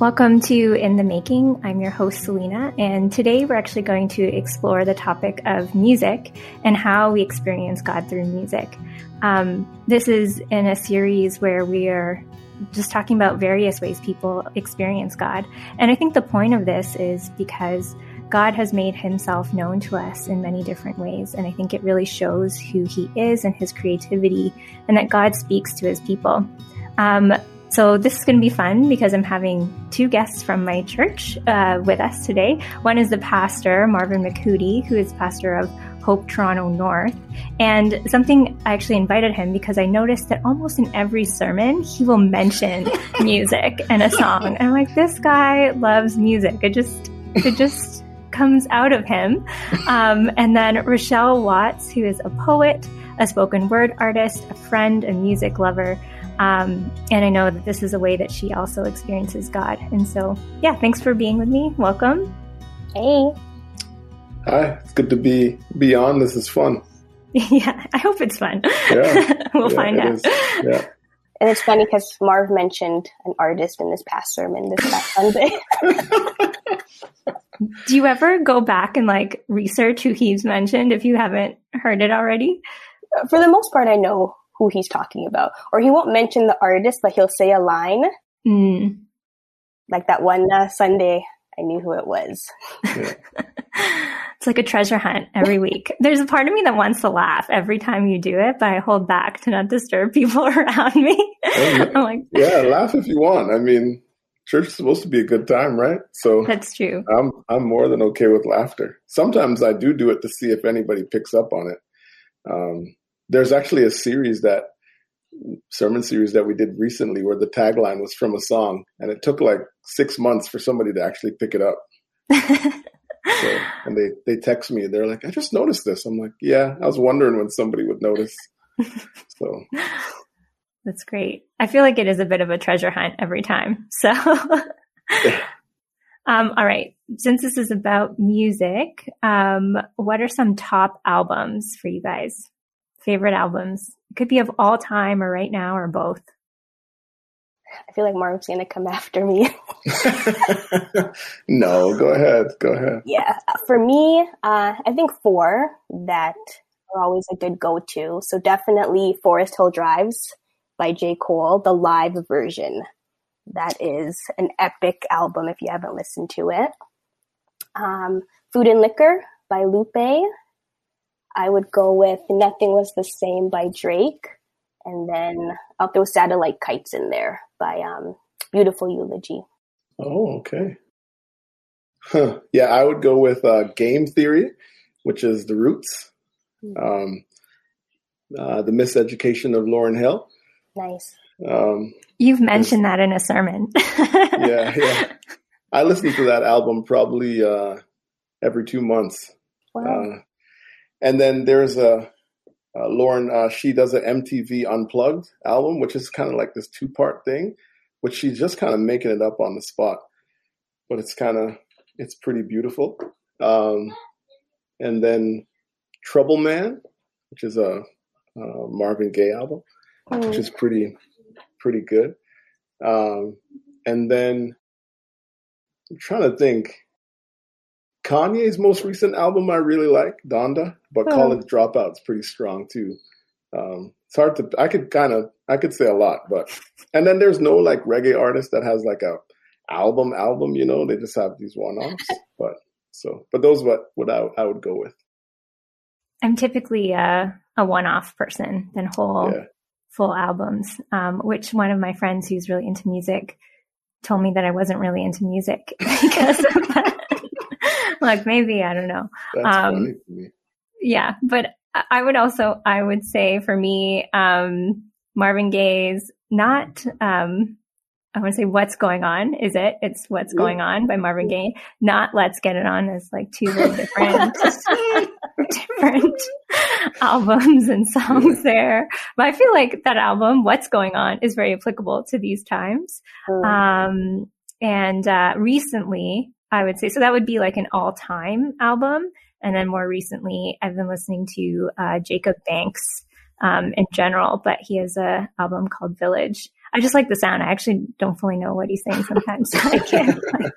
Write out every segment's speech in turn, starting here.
Welcome to In the Making. I'm your host, Selena, and today we're actually going to explore the topic of music and how we experience God through music. Um, this is in a series where we are just talking about various ways people experience God. And I think the point of this is because God has made himself known to us in many different ways. And I think it really shows who he is and his creativity, and that God speaks to his people. Um, so this is going to be fun because I'm having two guests from my church uh, with us today. One is the pastor, Marvin McCooty, who is pastor of Hope Toronto North. And something I actually invited him because I noticed that almost in every sermon, he will mention music and a song. And I'm like, this guy loves music. It just, it just comes out of him. Um, and then Rochelle Watts, who is a poet, a spoken word artist, a friend, a music lover. Um, and I know that this is a way that she also experiences God. And so, yeah, thanks for being with me. Welcome. Hey. Hi, it's good to be be on. This is fun. yeah, I hope it's fun. Yeah, we'll yeah, find out. Is. Yeah. And it's funny because Marv mentioned an artist in this past sermon this past Sunday. Do you ever go back and like research who he's mentioned if you haven't heard it already? For the most part, I know who he's talking about. Or he won't mention the artist, but he'll say a line. Mm. Like that one uh, Sunday, I knew who it was. Yeah. it's like a treasure hunt every week. There's a part of me that wants to laugh every time you do it, but I hold back to not disturb people around me. Oh, I'm like, yeah, laugh if you want. I mean, church is supposed to be a good time, right? So that's true. I'm I'm more than okay with laughter. Sometimes I do do it to see if anybody picks up on it. Um, there's actually a series that sermon series that we did recently where the tagline was from a song and it took like six months for somebody to actually pick it up. So, and they they text me they're like i just noticed this. I'm like yeah i was wondering when somebody would notice. So. That's great. I feel like it is a bit of a treasure hunt every time. So um, all right. Since this is about music um, what are some top albums for you guys favorite albums? It could be of all time or right now or both. I feel like Mark's going to come after me. no, go ahead. Go ahead. Yeah. For me, uh, I think four that are always a good go to. So definitely Forest Hills Drive by J. Cole, the live version. That is an epic album if you haven't listened to it. Um, Food and Liquor by Lupe. I would go with Nothing Was the Same by Drake. And then I'll throw Satellite Kites in there by um, Beautiful Eulogy. Oh, okay. Huh. Yeah, I would go with uh, Game Theory, which is The Roots. Mm. Um, uh, the Miseducation of Lauryn Hill. Nice. Um, You've mentioned that in a sermon. yeah, yeah. I listen to that album probably uh, every two months. Wow. Uh, and then there's a, a Lauryn. Uh, she does an MTV Unplugged album, which is kind of like this two part thing, which she's just kind of making it up on the spot. But it's kind of it's pretty beautiful. Um, and then Trouble Man, which is a, a Marvin Gaye album, which is pretty pretty good. Um, and then I'm trying to think. Kanye's most recent album I really like, Donda, but Oh. College Dropout's pretty strong too. Um, it's hard to. I could kind of. I could say a lot, but and then there's no like reggae artist that has like a album album. You know, they just have these one offs. But so, but those what what I I would go with. I'm typically a, a one off person than whole Yeah. full albums, um, which one of my friends who's really into music told me that I wasn't really into music because of that. like maybe, I don't know. That's Um, funny me. Yeah, but I- would also I would say for me, um, Marvin Gaye's not um, I want to say what's going on. Is it? It's what's going on by Marvin Gaye. Not let's get it on. As like two very different different albums and songs there. But I feel like that album, What's Going On, is very applicable to these times. Um, and uh, recently, I would say, so that would be like an all time album. And then more recently, I've been listening to uh, Jacob Banks um, in general, but he has a album called Village. I just like the sound. I actually don't fully know what he's saying sometimes. I can't. Like,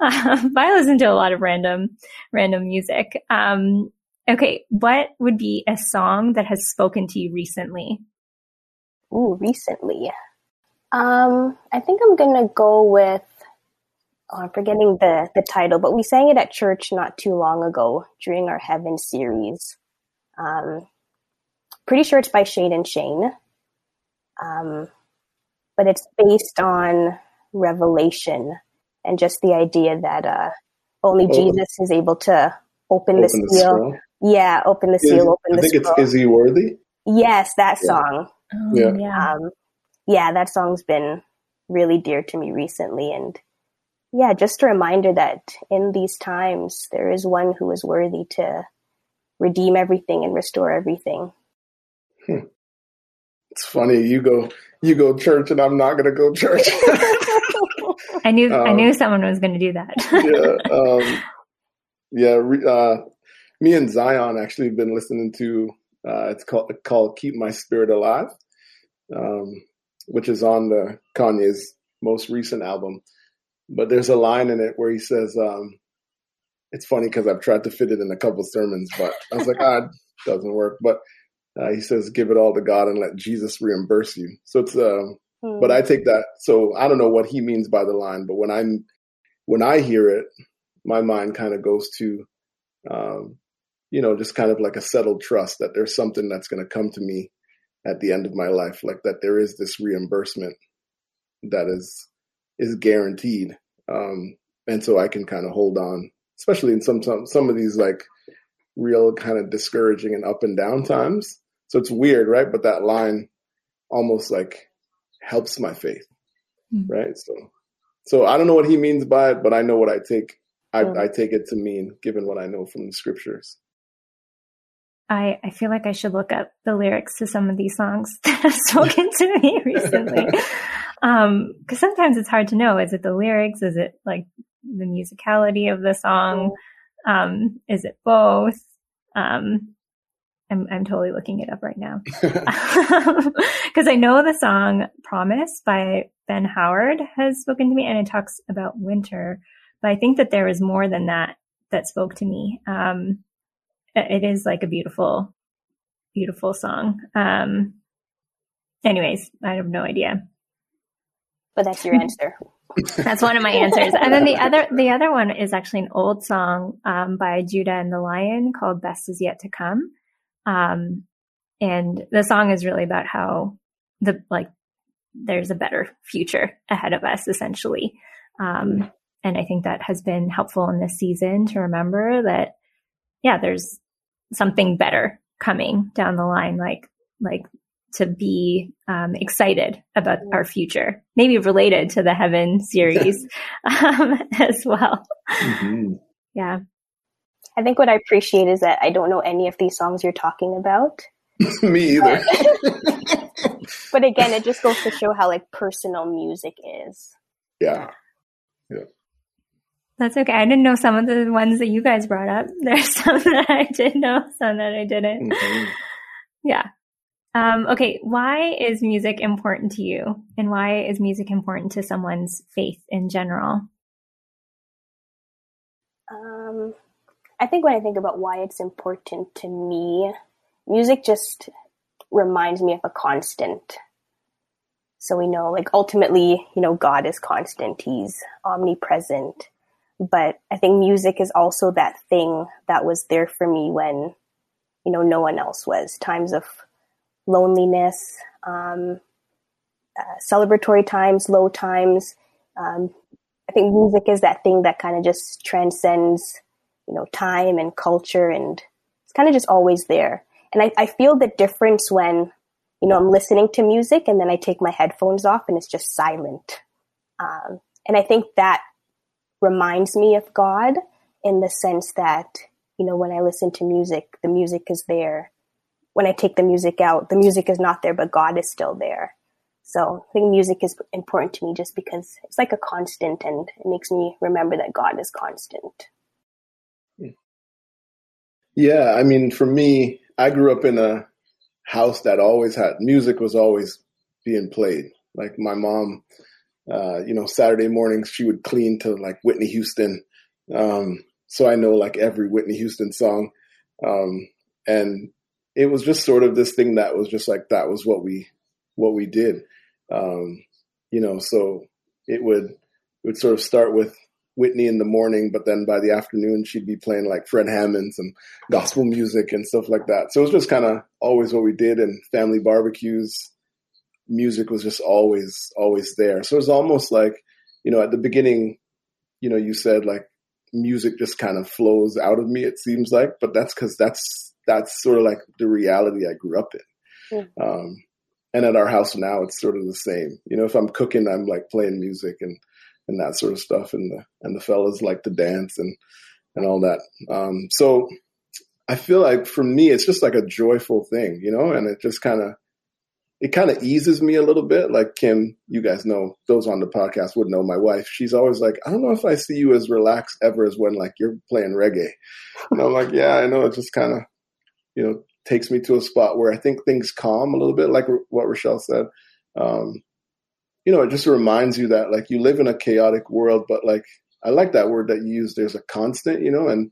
um, but I listen to a lot of random, random music. Um, okay, what would be a song that has spoken to you recently? Ooh, recently. Um, I think I'm gonna go with. Oh, I'm forgetting the the title, but we sang it at church not too long ago during our Heaven series. Um, pretty sure it's by Shane and Shane. Um, but it's based on revelation and just the idea that uh, only oh. Jesus is able to open, open the seal. The yeah, open the is, seal, open I the think scroll. it's Is He Worthy? Yes, that yeah. song. Oh, yeah. Yeah. Um, yeah, that song's been really dear to me recently. And yeah, just a reminder that in these times, there is one who is worthy to redeem everything and restore everything. Hmm. It's funny you go you go church and I'm not going to go church. I knew um, I knew someone was going to do that. yeah, um, yeah. Uh, me and Zion actually have been listening to. Uh, it's called called "Keep My Spirit Alive," um, which is on the Kanye's most recent album. But there's a line in it where he says, um, "It's funny because I've tried to fit it in a couple sermons, but I was like, ah, it doesn't work." But uh, he says, "Give it all to God and let Jesus reimburse you." So it's, uh, hmm. but I take that. So I don't know what he means by the line, but when I when I hear it, my mind kind of goes to, um, you know, just kind of like a settled trust that there's something that's going to come to me at the end of my life, like that there is this reimbursement that is is guaranteed, um, and so I can kind of hold on, especially in some some some of these like real kind of discouraging and up and down times. So it's weird, right? But that line almost like helps my faith, mm-hmm. right? So, so I don't know what he means by it, but I know what I take. I. I take it to mean, given what I know from the scriptures. I, I feel like I should look up the lyrics to some of these songs that have spoken to me recently. um, cause sometimes it's hard to know. Is it the lyrics? Is it like the musicality of the song? Mm-hmm. Um, is it both? Um, I'm, I'm totally looking it up right now. Because I know the song Promise by Ben Howard has spoken to me and it talks about winter. But I think that there is more than that that spoke to me. Um, it is like a beautiful, beautiful song. Um, anyways, I have no idea. But that's your answer. that's one of my answers. And then the other, the other one is actually an old song, um, by Judah and the Lion called Best is Yet to Come. Um, and the song is really about how the, like, there's a better future ahead of us, essentially. Um, and I think that has been helpful in this season to remember that, yeah, there's something better coming down the line, like, like to be um, excited about our future, maybe related to the Heaven series um, as well. Mm-hmm. Yeah. I think what I appreciate is that I don't know any of these songs you're talking about. Me either. but again, it just goes to show how like personal music is. Yeah. Yeah. That's okay. I didn't know some of the ones that you guys brought up. There's some that I did know, some that I didn't. Mm-hmm. Yeah. Um, okay. Why is music important to you? And why is music important to someone's faith in general? Um, I think when I think about why it's important to me, music just reminds me of a constant. So we know, like, ultimately, you know, God is constant, He's omnipresent. But I think music is also that thing that was there for me when, you know, no one else was. Times of loneliness, um, uh, celebratory times, low times. Um, I think music is that thing that kind of just transcends you know, time and culture and it's kind of just always there. And I, I feel the difference when, you know, I'm listening to music and then I take my headphones off and it's just silent. Um, and I think that reminds me of God in the sense that, you know, when I listen to music, the music is there. When I take the music out, the music is not there, but God is still there. So I think music is important to me just because it's like a constant and it makes me remember that God is constant. Yeah, I mean, for me, I grew up in a house that always had music was always being played. Like my mom, uh, you know, Saturday mornings she would clean to like Whitney Houston. Um, so I know like every Whitney Houston song. Um, and it was just sort of this thing that was just like that was what we what we did. Um, you know, so it would it would sort of start with Whitney in the morning, but then by the afternoon she'd be playing like Fred Hammonds and gospel music and stuff like that. So it was just kind of always what we did and family barbecues. Music was just always, always there. So it was almost like, you know, at the beginning, you know, you said like music just kind of flows out of me, it seems like, but that's because that's, that's sort of like the reality I grew up in. Mm. Um, and at our house now, it's sort of the same. You know, if I'm cooking, I'm like playing music and, and that sort of stuff. And the and the fellas like to dance and and all that. Um, so I feel like for me, it's just like a joyful thing, you know, and it just kind of it kind of eases me a little bit. Like Kim, you guys know, those on the podcast would know my wife. She's always like, I don't know if I see you as relaxed ever as when like you're playing reggae. And I'm like, yeah, I know. It just kind of, you know, takes me to a spot where I think things calm a little bit, like what Rochelle said. Um, you know, it just reminds you that like you live in a chaotic world, but like I like that word that you use. There's a constant, you know, and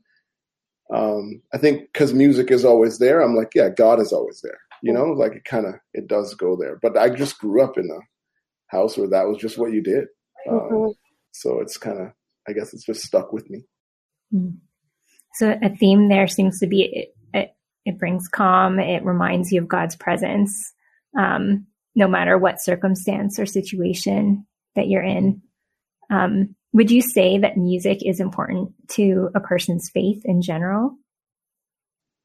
um, I think because music is always there, I'm like, yeah, God is always there, you know, like it kind of it does go there. But I just grew up in a house where that was just what you did, um, mm-hmm. so it's kind of, I guess, it's just stuck with me. Mm-hmm. So a theme there seems to be it, brings calm. It reminds you of God's presence. Um, no matter what circumstance or situation that you're in. Um, would you say that music is important to a person's faith in general?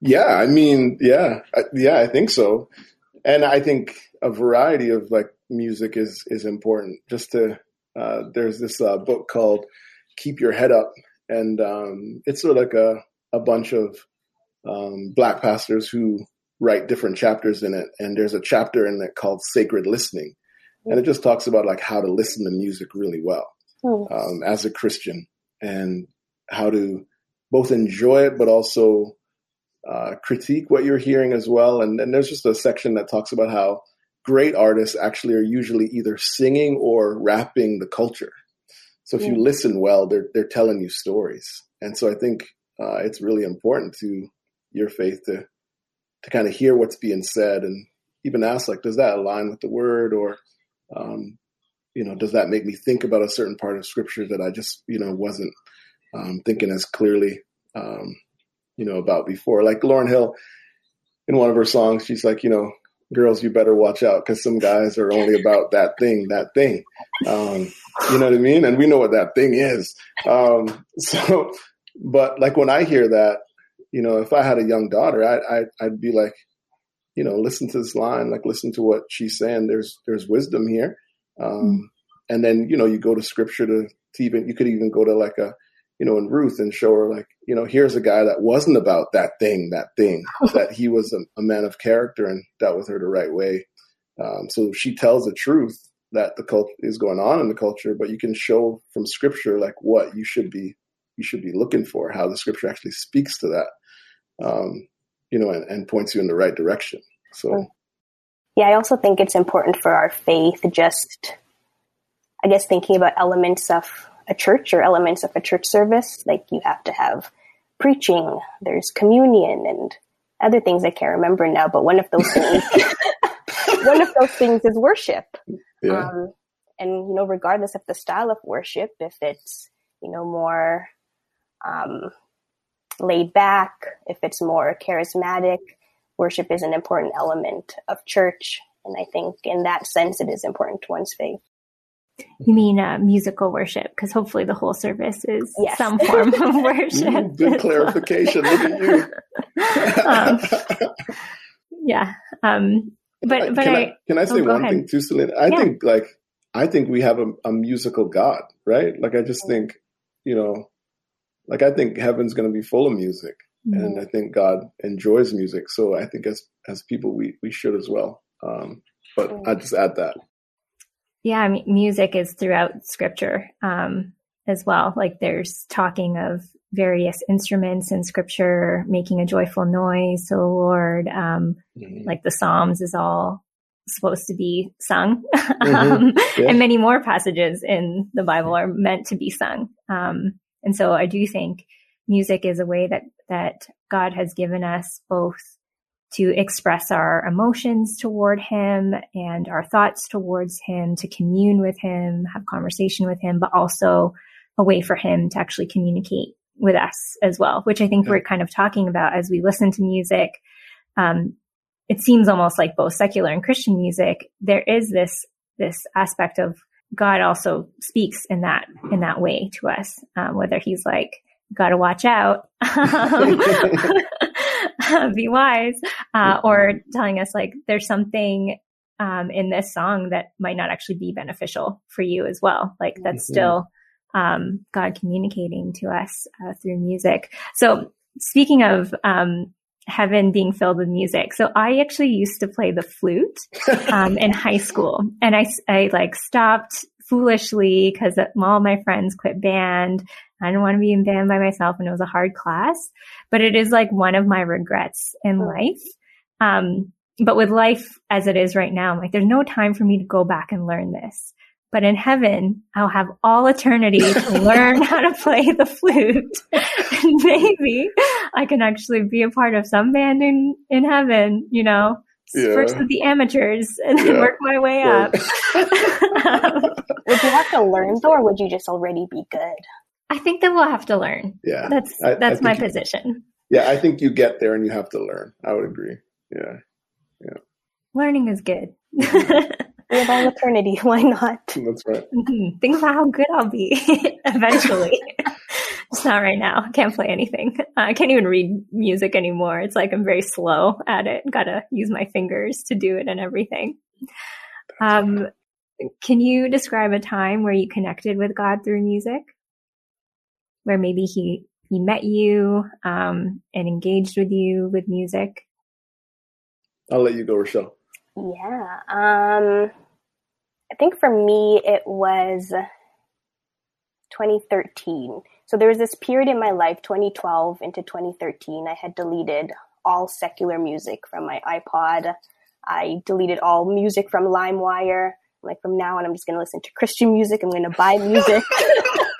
Yeah, I mean, yeah, I, yeah, I think so, and I think a variety of like music is is important. Just to uh, there's this uh, book called "Keep Your Head Up," and um, it's sort of like a a bunch of um, black pastors who write different chapters in it. And there's a chapter in it called Sacred Listening. And it just talks about like how to listen to music really well oh. um, as a Christian and how to both enjoy it, but also uh, critique what you're hearing as well. And then there's just a section that talks about how great artists actually are usually either singing or rapping the culture. So if yeah. you listen well, they're they're telling you stories. And so I think uh, it's really important to your faith to to kind of hear what's being said and even ask like, does that align with the word or, um, you know, does that make me think about a certain part of scripture that I just, you know, wasn't um, thinking as clearly, um, you know, about before? Like Lauryn Hill, in one of her songs, she's like, you know, girls, you better watch out because some guys are only about that thing, that thing. Um, you know what I mean? And we know what that thing is. Um, so, but like when I hear that, you know, if I had a young daughter, I, I I'd be like, you know, listen to this line, like listen to what she's saying. There's there's wisdom here, um, mm and then you know you go to scripture to, to even you could even go to like a you know in Ruth and show her like you know here's a guy that wasn't about that thing that thing that he was a, a, man of character and dealt with her the right way. Um, so she tells the truth that the cult is going on in the culture, but you can show from scripture like what you should be you should be looking for, how the scripture actually speaks to that um, you know, and, and, points you in the right direction. So, yeah, I also think it's important for our faith, just, I guess, thinking about elements of a church or elements of a church service. Like you have to have preaching, there's communion, and other things I can't remember now. But one of those things, one of those things is worship. Yeah. Um, and you know, regardless of the style of worship, if it's you know more um, laid back, if it's more charismatic, worship is an important element of church. And I think in that sense, it is important to one's faith. You mean uh, musical worship? Because hopefully the whole service is yes. some form of worship. Mm, good clarification. Look at you. um, yeah. Um, but but can I, I, can I say oh, one ahead. thing too, Selena? I yeah. think like I think we have a, a musical God, right? Like I just think, you know, like I think heaven's going to be full of music, mm-hmm. and I think God enjoys music. So I think as as people, we we should as well. Um, but I just add that. Yeah, I mean, music is throughout Scripture um, as well. Like there's talking of various instruments in Scripture making a joyful noise to the Lord. Um, mm-hmm. Like the Psalms is all supposed to be sung. Mm-hmm. um, yeah. And many more passages in the Bible are meant to be sung. Um, and so I do think music is a way that, that God has given us both to express our emotions toward him and our thoughts towards him, to commune with him, have conversation with him, but also a way for him to actually communicate with us as well, which I think we're kind of talking about as we listen to music. Um, it seems almost like both secular and Christian music, there is this, this aspect of God also speaks in that, in that way to us, um, whether he's like, gotta watch out, be wise, uh, or telling us like there's something um, in this song that might not actually be beneficial for you as well. Like that's mm-hmm. still um, God communicating to us uh, through music. So speaking of um, heaven being filled with music, so I actually used to play the flute um, in high school, and I I like stopped foolishly because all my friends quit band. I didn't want to be in band by myself, and it was a hard class. But it is like one of my regrets in life. Um, but with life as it is right now, I'm like, there's no time for me to go back and learn this. But in heaven, I'll have all eternity to learn how to play the flute. and maybe I can actually be a part of some band in, in heaven, you know, yeah. first with the amateurs and then work my way up. would you have to learn though, or would you just already be good? I think that we'll have to learn. Yeah. That's, I, that's I my position. Yeah. I think you get there and you have to learn. I would agree. Yeah. Yeah. Learning is good. Mm-hmm. We have all eternity. Why not? That's right. Mm-hmm. Think about how good I'll be eventually. it's not right now. I can't play anything. Uh, I can't even read music anymore. It's like I'm very slow at it. Gotta use my fingers to do it and everything. Um, can you describe a time where you connected with God through music? Where maybe he he met you um, and engaged with you with music? I'll let you go, Rochelle. Yeah. Um, I think for me, it was 2013. So there was this period in my life, 2012 into 2013, I had deleted all secular music from my iPod. I deleted all music from LimeWire. Like from now on, I'm just going to listen to Christian music. I'm going to buy music.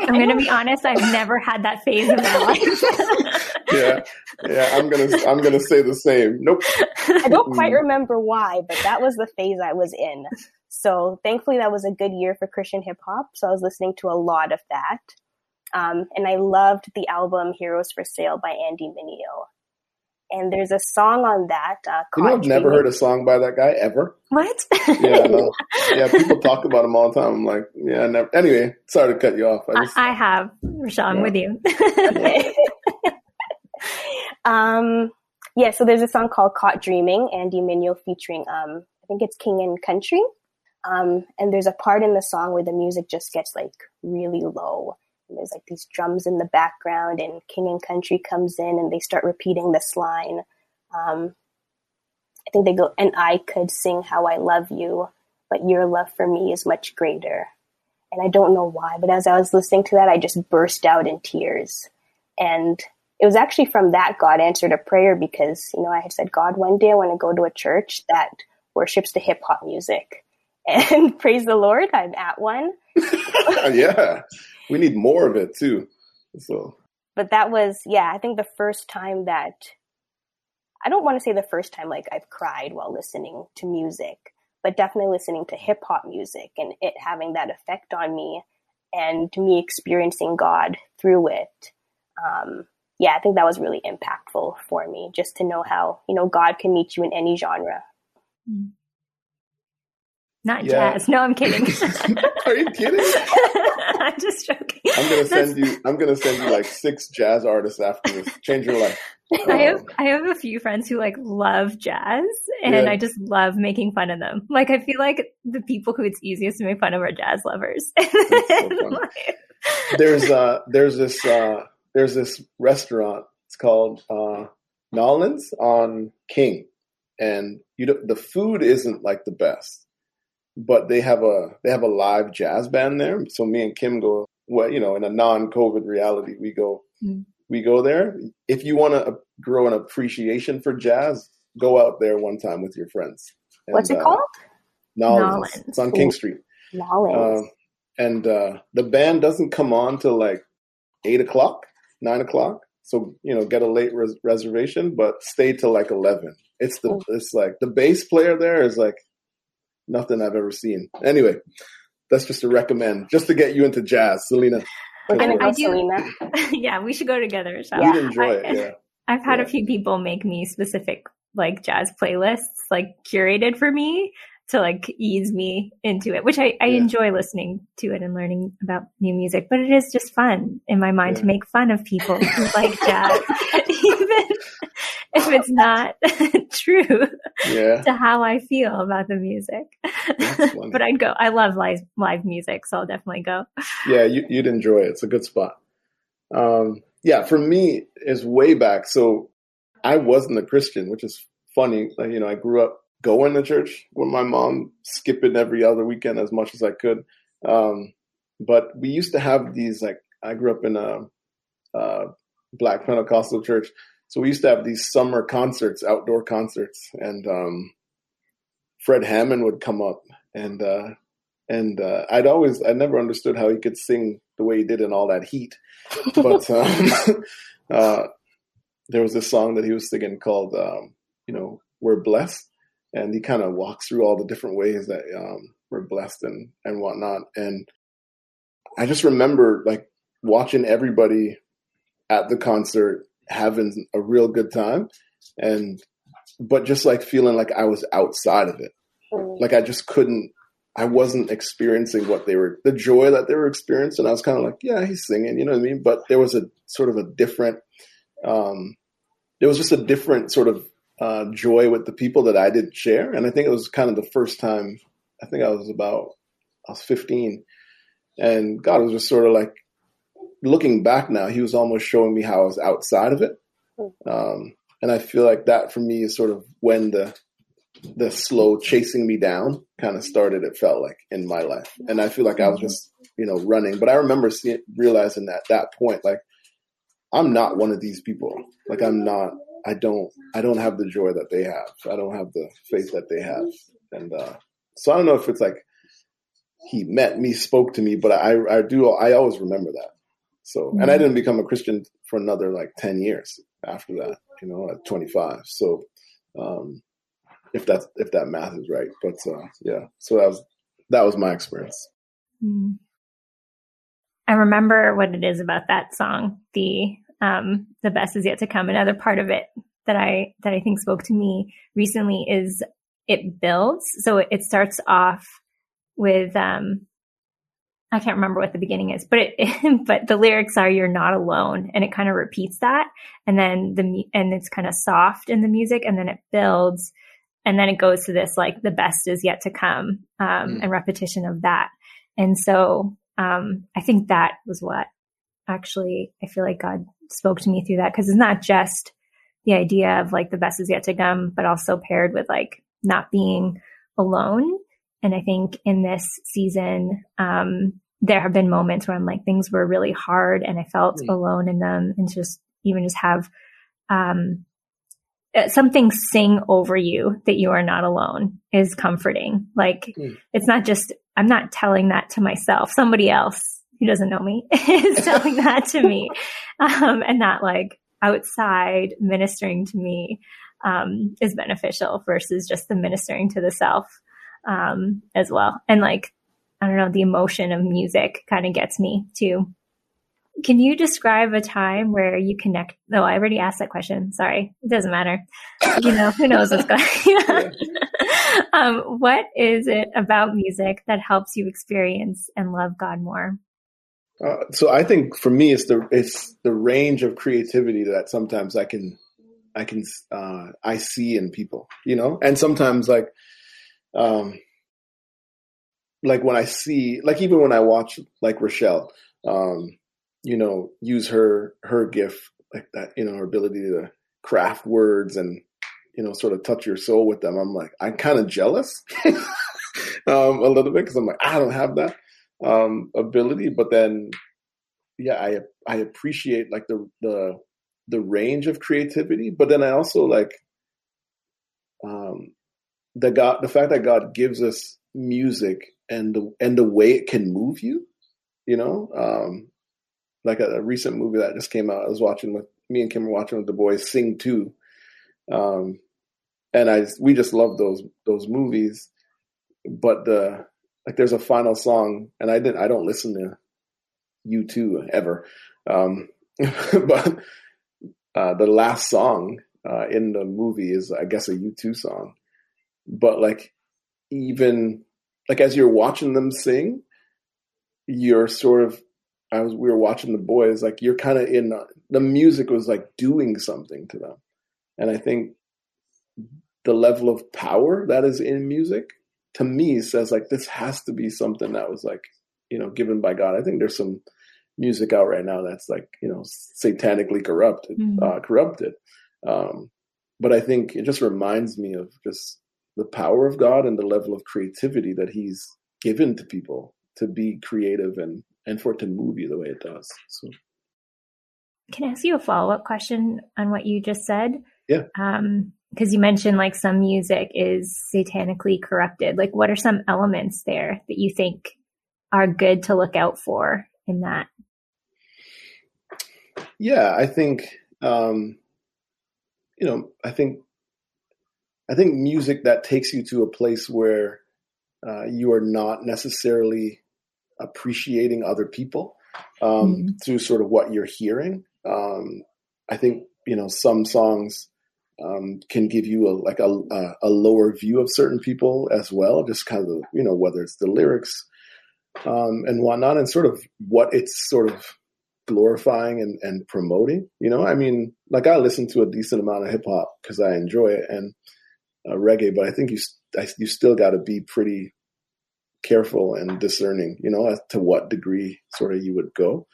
I'm going to be honest. I've never had that phase in my life. yeah, yeah. I'm gonna I'm gonna say the same. Nope. I don't quite mm. remember why, but that was the phase I was in. So thankfully, that was a good year for Christian hip hop. So I was listening to a lot of that, um, and I loved the album "Heroes for Sale" by Andy Mineo. And there's a song on that. Uh, you know, I've never heard a song by that guy ever. What? yeah, no. yeah. People talk about him all the time. I'm like, yeah, never. Anyway, sorry to cut you off. I, just, I, have, Rochelle. I'm yeah. with you. um, yeah, so there's a song called "Caught Dreaming," Andy Mineo featuring, um, I think it's King and Country. Um, and there's a part in the song where the music just gets like really low. And there's like these drums in the background, and King and Country comes in, and they start repeating this line. Um, I think they go, and I could sing how I love you, but your love for me is much greater. And I don't know why, but as I was listening to that, I just burst out in tears. And it was actually from that God answered a prayer because, you know, I had said, God, one day I want to go to a church that worships the hip hop music. And praise the Lord, I'm at one. yeah. We need more of it too. So But that was yeah, I think the first time that I don't want to say the first time like I've cried while listening to music, but definitely listening to hip hop music and it having that effect on me and me experiencing God through it. Um, yeah, I think that was really impactful for me just to know how, you know, God can meet you in any genre. Not yeah. jazz. No, I'm kidding. Are you kidding? I'm just joking. I'm gonna send you. I'm gonna send you like six jazz artists after this. Change your life. I have um, I have a few friends who like love jazz, and yeah. I just love making fun of them. Like I feel like the people who it's easiest to make fun of are jazz lovers. So there's uh there's this uh there's this restaurant. It's called uh, Nolan's on King, and you know the food isn't like the best, but they have a they have a live jazz band there. So me and Kim go. Well, you know, in a non-COVID reality, we go mm. we go there. If you want to grow an appreciation for jazz, go out there one time with your friends. And, What's it called? Nolans. It's on King Street. Nolans. Um, and uh, the band doesn't come on till like eight o'clock, nine o'clock. So you know, get a late res- reservation, but stay till like eleven. It's the it's like the bass player there is like nothing I've ever seen. Anyway, that's just to recommend, just to get you into jazz, Selena. We're gonna go, Selena. yeah, we should go together. So. Yeah. We'd enjoy I, it. Yeah. I've had yeah. a few people make me specific like jazz playlists, like curated for me to like ease me into it, which I, I yeah. enjoy listening to it and learning about new music, but it is just fun in my mind yeah. to make fun of people who like jazz, even if it's not true yeah. to how I feel about the music. but I'd go, I love live, live music, so I'll definitely go. Yeah, you, would enjoy it. It's a good spot. Um, yeah, for me, is way back. So I wasn't a Christian, which is funny. Like, you know, I grew up going to church with my mom, skipping every other weekend as much as I could. Um, but we used to have these like I grew up in a, a, Black Pentecostal church, so we used to have these summer concerts, outdoor concerts, and um, Fred Hammond would come up, and uh, and uh, I'd always I never understood how he could sing the way he did in all that heat, but um, uh, there was this song that he was singing called um, you know we're blessed and he kind of walks through all the different ways that um, we're blessed and and whatnot. And I just remember like watching everybody at the concert having a real good time, and but just like feeling like I was outside of it, mm. like I just couldn't. I wasn't experiencing what they were, the joy that they were experiencing. I was kind of like, yeah, he's singing, you know what I mean? But there was a sort of a different, um, there was just a different sort of uh, joy with the people that I didn't share. And I think it was kind of the first time, I think I was about, I was 15. And God was just sort of like, looking back now, he was almost showing me how I was outside of it. Um, and I feel like that for me is sort of when the, the slow chasing me down kind of started, it felt like in my life. And I feel like I was just, you know, running, but I remember seeing, realizing at that point, like, I'm not one of these people. Like I'm not, I don't I don't have the joy that they have. I don't have the faith that they have. And uh, so I don't know if it's like he met me, spoke to me, but I I do I always remember that. So and I mm-hmm. didn't become a Christian for another like ten years after that, you know, at twenty five. So um, if that's if that math is right. But uh, yeah, so that was that was my experience. Mm. I remember what it is about that song, the um, the best is yet to come. Another part of it that I that I think spoke to me recently is it builds. So it, starts off with um, I can't remember what the beginning is, but it, but the lyrics are "You're not alone," and it kind of repeats that, and then the and it's kind of soft in the music, and then it builds, and then it goes to this like the best is yet to come, um, mm. and repetition of that, and so um, I think that was what actually I feel like God spoke to me through that because it's not just the idea of like the best is yet to come, but also paired with like not being alone. And I think in this season, um, there have been moments where I'm like, things were really hard and I felt mm. alone in them and just even just have, um, uh, something sing over you that you are not alone is comforting. Like mm. it's not just, I'm not telling that to myself. Somebody else who doesn't know me is telling that to me um, and that like outside ministering to me um, is beneficial versus just the ministering to the self um, as well. And like i don't know the emotion of music kind of gets me too. Can you describe a time where you connect no i already asked that question sorry it doesn't matter. You know who knows what's going on um, what is it about music that helps you experience and love god more? Uh, so I think for me, it's the it's the range of creativity that sometimes I can I can uh, I see in people, you know, and sometimes like um like when I see like even when I watch like Rochelle, um, you know, use her her gift like that, you know, her ability to craft words and you know sort of touch your soul with them. I'm like I'm kind of jealous um, a little bit because I'm like I don't have that um, ability, but then yeah, I I appreciate like the the the range of creativity, but then I also like um, the God, the fact that God gives us music and the and the way it can move you, you know, um, like a, a, recent movie that just came out. I was watching with me and Kim were watching with the boys, Sing Two, um, and I we just love those those movies. But the like, there's a final song, and I didn't I don't listen to U2 ever, um, but uh, the last song uh, in the movie is I guess a U2 song, but like even like as you're watching them sing, you're sort of I was we were watching the boys like you're kind of in the, the music was like doing something to them, and I think the level of power that is in music to me says like this has to be something that was like you know given by God. I think there's some music out right now that's like you know satanically corrupted, mm-hmm. uh, corrupted. Um, but I think it just reminds me of just the power of God and the level of creativity that He's given to people to be creative and and for it to move you the way it does. So, can I ask you a follow up question on what you just said? Yeah. Um, because you mentioned like some music is satanically corrupted. Like, what are some elements there that you think are good to look out for in that? Yeah, I think um, you know, I think I think music that takes you to a place where uh, you are not necessarily appreciating other people um, mm-hmm. through sort of what you're hearing. Um, I think you know some songs um, can give you a like a, a, lower view of certain people as well, just kind of you know whether it's the lyrics um, and whatnot, and sort of what it's sort of glorifying and, and promoting. You know, I mean, like I listen to a decent amount of hip hop because I enjoy it and uh, reggae, but I think you I, you still got to be pretty careful and discerning. You know, as to what degree sort of you would go.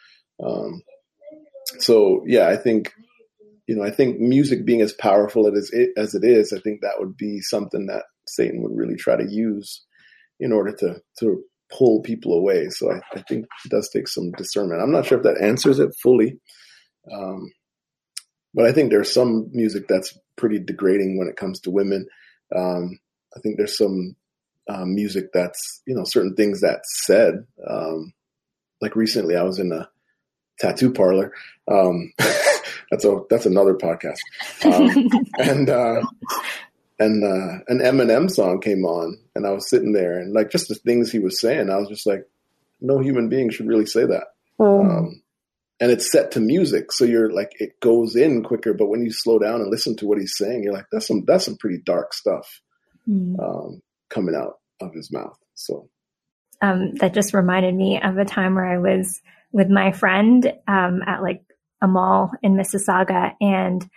Um, so yeah, I think you know, I think music being as powerful as it, as it is, I think that would be something that Satan would really try to use in order to to pull people away. So I, I, think it does take some discernment. I'm not sure if that answers it fully. Um, but I think there's some music that's pretty degrading when it comes to women. Um, I think there's some um, music that's, you know, certain things that said, um, like recently I was in a tattoo parlor. Um, that's a, that's another podcast. Um, and, uh, and uh, an Eminem song came on, and I was sitting there, and like just the things he was saying, I was just like, no human being should really say that. Mm. Um, and it's set to music, so you're like it goes in quicker. But when you slow down and listen to what he's saying, you're like, that's some that's some pretty dark stuff mm. um, coming out of his mouth. So um, that just reminded me of a time where I was with my friend um, at like a mall in Mississauga, and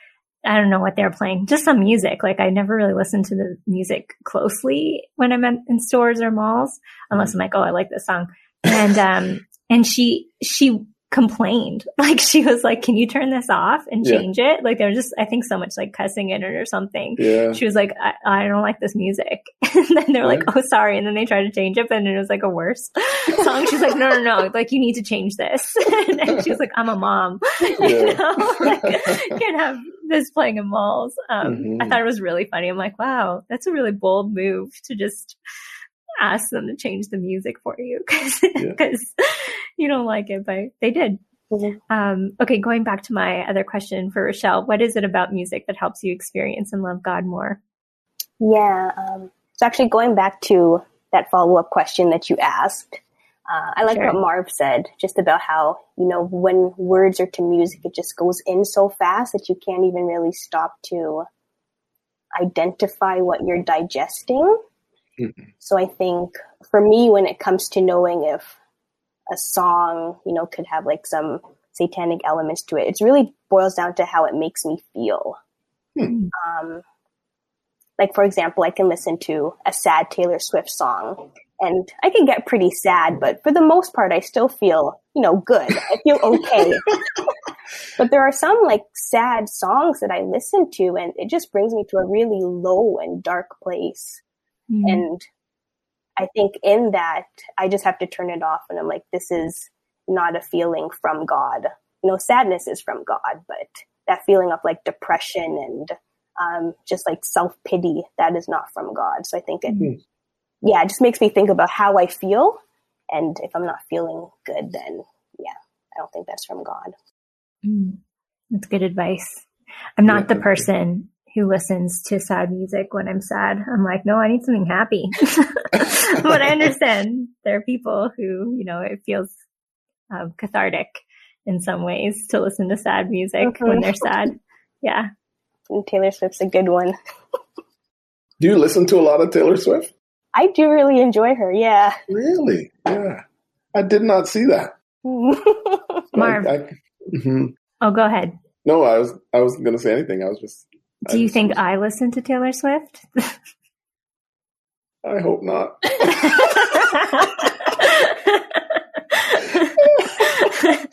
I don't know what they're playing, just some music. Like I never really listened to the music closely when I'm in stores or malls, unless mm-hmm. I'm like, oh, I like this song. And, um, and she, she complained. Like she was like, "Can you turn this off and change yeah. it?" Like there was just, I think, so much like cussing in it or something. Yeah. She was like, "I, I don't like this music," and then they're like, "Oh, sorry," and then they tried to change it, and it was like a worse song. She's like, "No, no, no! Like you need to change this." and she was like, "I'm a mom, yeah. you know, like, can't have this playing in malls." Um, mm-hmm. I thought it was really funny. I'm like, "Wow, that's a really bold move to just." Ask them to change the music for you because yeah. you don't like it, but they did. Mm-hmm. Um, okay, going back to my other question for Rochelle, what is it about music that helps you experience and love God more? Yeah, um, so actually going back to that follow up question that you asked, uh, I like sure. what Marv said just about how, you know, when words are to music, it just goes in so fast that you can't even really stop to identify what you're digesting. Mm-hmm. So I think for me, when it comes to knowing if a song, you know, could have like some satanic elements to it, it really boils down to how it makes me feel. Hmm. Um, like for example, I can listen to a sad Taylor Swift song and I can get pretty sad, but for the most part, I still feel, you know, good. I feel okay. but there are some like sad songs that I listen to and it just brings me to a really low and dark place. Mm-hmm. And I think in that, I just have to turn it off and I'm like, this is not a feeling from God. You know, sadness is from God, but that feeling of like depression and um, just like self pity that is not from God. So I think it, mm-hmm. yeah, it just makes me think about how I feel. And if I'm not feeling good, then yeah, I don't think that's from God. Mm, that's good advice. I'm not yeah, the person who listens to sad music when I'm sad. I'm like, no, I need something happy. but I understand there are people who, you know, it feels um, cathartic in some ways to listen to sad music mm-hmm. when they're sad. Yeah. And Taylor Swift's a good one. do you listen to a lot of Taylor Swift? I do really enjoy her. Yeah. Really? Yeah. I did not see that. Marv. I, I, mm-hmm. Oh, go ahead. No, I was I wasn't going to say anything. I was just. Do I you think was, I listen to Taylor Swift? I hope not.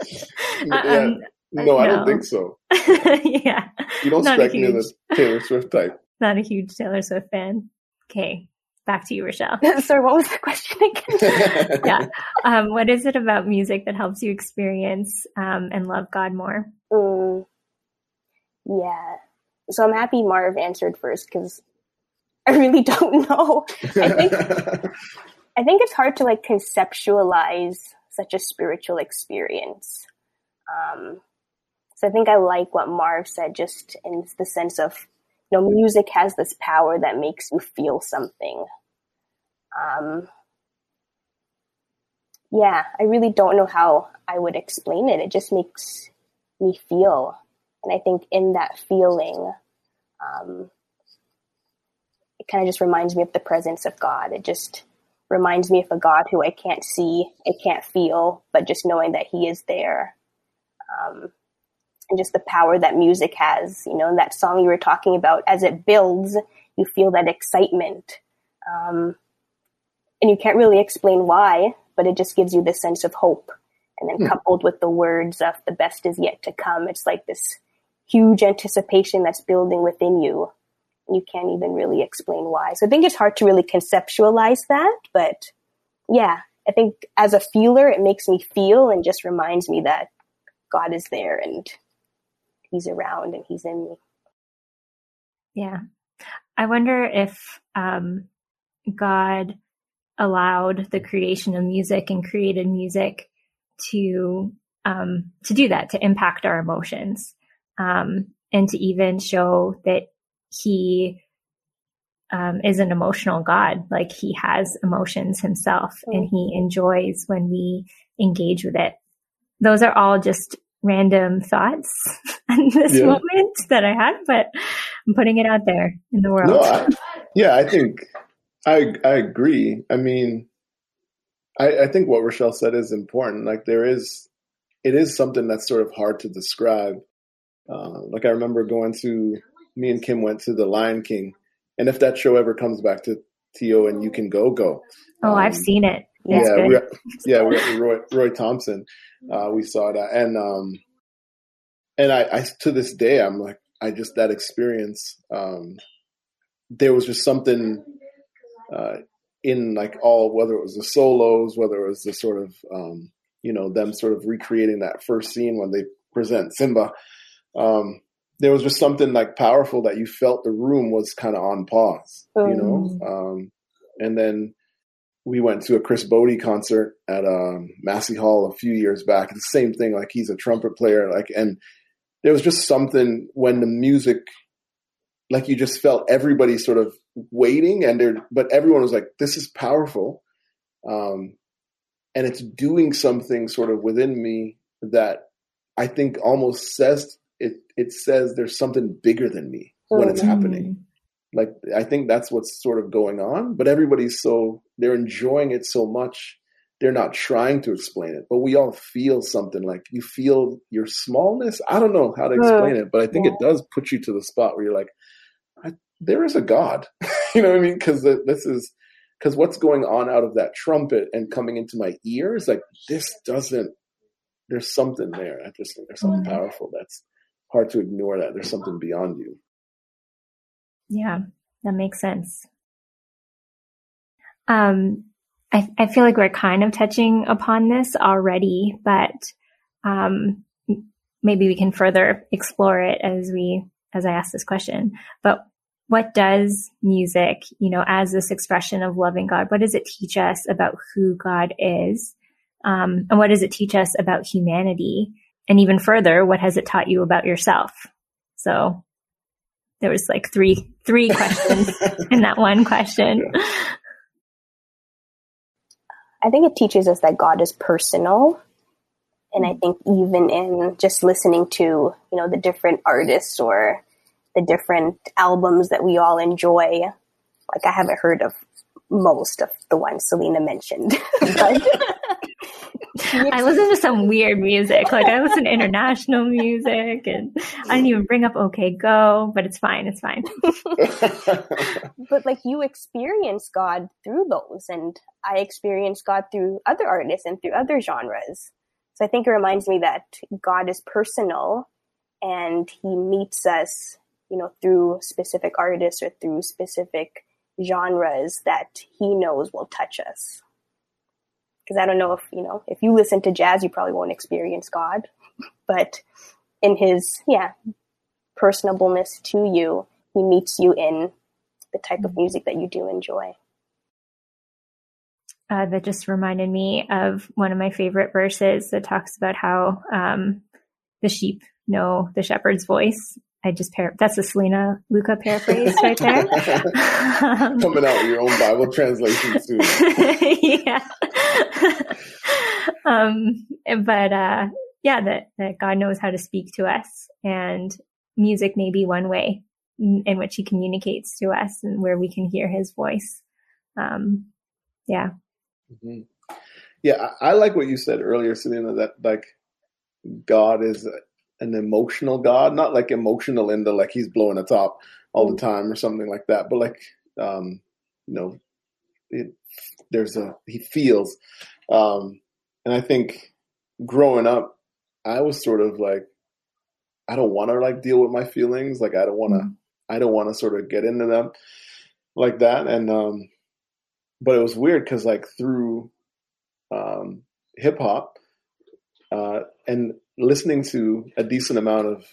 yeah. um, no, no, I don't think so. yeah. You don't strike me as a Taylor Swift type. Not a huge Taylor Swift fan. Okay. Back to you, Rochelle. Sorry, what was the question again? yeah. Um, what is it about music that helps you experience um, and love God more? Mm, yeah. So I'm happy Marv answered first because I really don't know. I think I think it's hard to like conceptualize such a spiritual experience. Um, so I think I like what Marv said, just in the sense of, you know, music has this power that makes you feel something. Um, yeah, I really don't know how I would explain it. It just makes me feel. And I think in that feeling, um, it kind of just reminds me of the presence of God. It just reminds me of a God who I can't see, I can't feel, but just knowing that He is there. Um, and just the power that music has, you know, that song you were talking about, as it builds, you feel that excitement. Um, and you can't really explain why, but it just gives you this sense of hope. And then mm. coupled with the words of the best is yet to come, it's like this huge anticipation that's building within you you can't even really explain why. So I think it's hard to really conceptualize that, but yeah, I think as a feeler, it makes me feel and just reminds me that God is there and He's around and He's in me. Yeah. I wonder if um, God allowed the creation of music and created music to um, to do that, to impact our emotions, um, and to even show that he um, is an emotional God. Like he has emotions himself mm-hmm. and he enjoys when we engage with it. Those are all just random thoughts in this yeah. moment that I had, but I'm putting it out there in the world. No, I, yeah, I think I I agree. I mean, I, I think what Rochelle said is important. Like there is, it is something that's sort of hard to describe. Uh, like I remember going to me and Kim went to the Lion King, and if that show ever comes back to TO and you can go, go. Oh, um, I've seen it. That's yeah, we yeah, we Roy, Roy Thomson. Uh, we saw that, and um, and I, I to this day, I'm like, I just that experience. Um, there was just something uh, in like all, whether it was the solos, whether it was the sort of, um, you know, them sort of recreating that first scene when they present Simba. Um, there was just something like powerful that you felt the room was kind of on pause, you know? Mm. Um, and then we went to a Chris Botti concert at um, Massey Hall a few years back. The same thing, like he's a trumpet player, like, and there was just something when the music, like you just felt everybody sort of waiting, and there, but everyone was like, "This is powerful," um, and it's doing something sort of within me that I think almost says it it says there's something bigger than me when it's happening. Mm. Like I think that's what's sort of going on, but everybody's so they're enjoying it so much. They're not trying to explain it, but we all feel something like you feel your smallness. I don't know how to explain it, but I think yeah. it does put you to the spot where you're like, there is a God. you know what I mean? Because this is because what's going on out of that trumpet and coming into my ears, like this doesn't. There's something there. I just think there's something powerful that's hard to ignore that there's something beyond you. Yeah, that makes sense. Um, I, I feel like we're kind of touching upon this already, but um, maybe we can further explore it as we as I ask this question, but what does music, you know, as this expression of loving God, what does it teach us about who God is? Um, and what does it teach us about humanity? And even further, what has it taught you about yourself? So there was like three, three questions in that one question. Yeah. I think it teaches us that God is personal. And I think even in just listening to, you know, the different artists or the different albums that we all enjoy. Like I haven't heard of most of the ones Selena mentioned. but I listen to some weird music. Like I listen to international music and I didn't even bring up OK Go, but it's fine. It's fine. but like you experience God through those and I experience God through other artists and through other genres. So I think it reminds me that God is personal and he meets us you know, through specific artists or through specific genres that he knows will touch us. Because I don't know if, you know, if you listen to jazz, you probably won't experience God. But in his, yeah, personableness to you, he meets you in the type of music that you do enjoy. Uh, that just reminded me of one of my favorite verses that talks about how um, the sheep know the shepherd's voice I just par- that's a Selena Luca paraphrase right there. Coming out with your own Bible translation too. yeah. um, but uh, yeah, that that God knows how to speak to us, and music may be one way in which He communicates to us, and where we can hear His voice. Um, yeah. Mm-hmm. Yeah, I, I like what you said earlier, Selena. That like God is an emotional God, not like emotional in the like he's blowing a top all the time or something like that, but like um, you know, it, there's a he feels, um, and I think growing up, I was sort of like, I don't want to like deal with my feelings, like I don't want to, mm-hmm. I don't want to sort of get into them like that, and um, but it was weird because like through um, hip hop uh, and listening to a decent amount of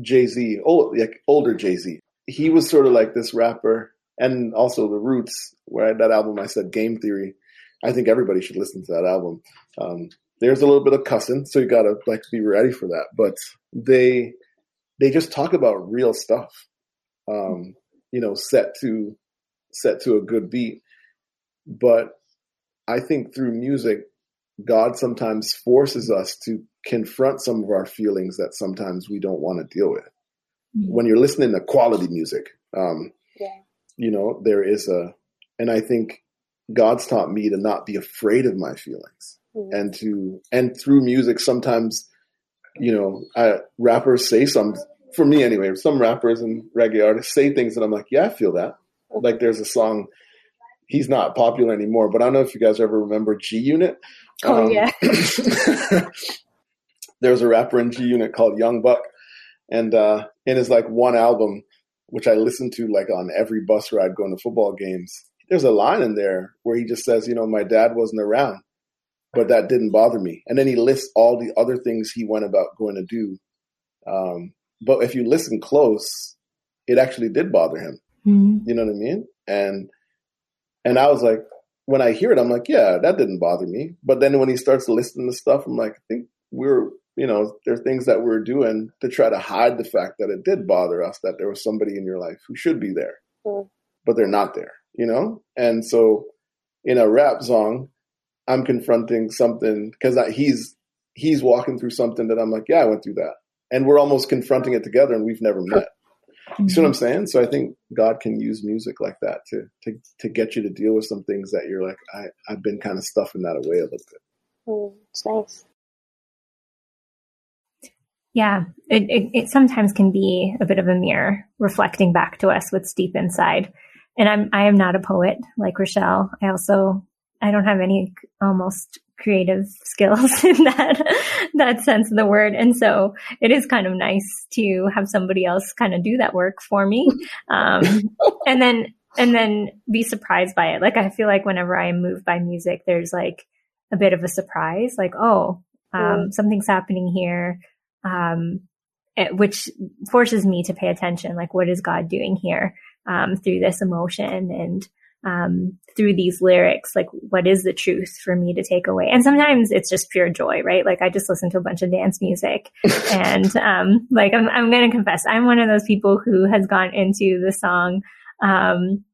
Jay Z, old, like older Jay Z. He was sort of like this rapper, and also the Roots, where that album I said Game Theory. I think everybody should listen to that album. Um, there's a little bit of cussing, so you gotta like be ready for that. But they they just talk about real stuff, um, you know, set to set to a good beat. But I think through music, God sometimes forces us to confront some of our feelings that sometimes we don't want to deal with. Mm-hmm. When you're listening to quality music, um, yeah. You know, there is a, and I think God's taught me to not be afraid of my feelings mm-hmm. and to, and through music, sometimes, you know, I, rappers say some, for me anyway, some rappers and reggae artists say things that I'm like, yeah, I feel that. Mm-hmm. Like there's a song, he's not popular anymore, but I don't know if you guys ever remember G Unit. Oh um, yeah. there's a rapper in G Unit called Young Buck, and uh, in his like one album, which I listened to like on every bus ride going to football games. There's a line in there where he just says, you know, my dad wasn't around, but that didn't bother me. And then he lists all the other things he went about going to do. Um, but if you listen close, it actually did bother him. Mm-hmm. You know what I mean? And and I was like, when I hear it, I'm like, yeah, that didn't bother me. But then when he starts listening to stuff, I'm like, I think we're, you know, there are things that we're doing to try to hide the fact that it did bother us, that there was somebody in your life who should be there, mm. but they're not there, you know? And so in a rap song, I'm confronting something because he's, he's walking through something that I'm like, yeah, I went through that. And we're almost confronting it together and we've never met. You see what I'm mm-hmm. saying? So I think God can use music like that to to to get you to deal with some things that you're like, I I've been kind of stuffing that away a little bit. Mm, it's nice. Yeah, it, it, it sometimes can be a bit of a mirror reflecting back to us what's deep inside. And I'm I am not a poet like Rochelle. I also I don't have any almost creative skills in that that sense of the word and so it is kind of nice to have somebody else kind of do that work for me um, and then and then be surprised by it like i feel like whenever i am moved by music there's like a bit of a surprise like oh um, mm. something's happening here um, which forces me to pay attention. Like, what is God doing here um, through this emotion and um, through these lyrics? Like, what is the truth for me to take away? And sometimes it's just pure joy, right? Like, I just listen to a bunch of dance music, and um, like, I'm I'm going to confess, I'm one of those people who has gone into the song. Um,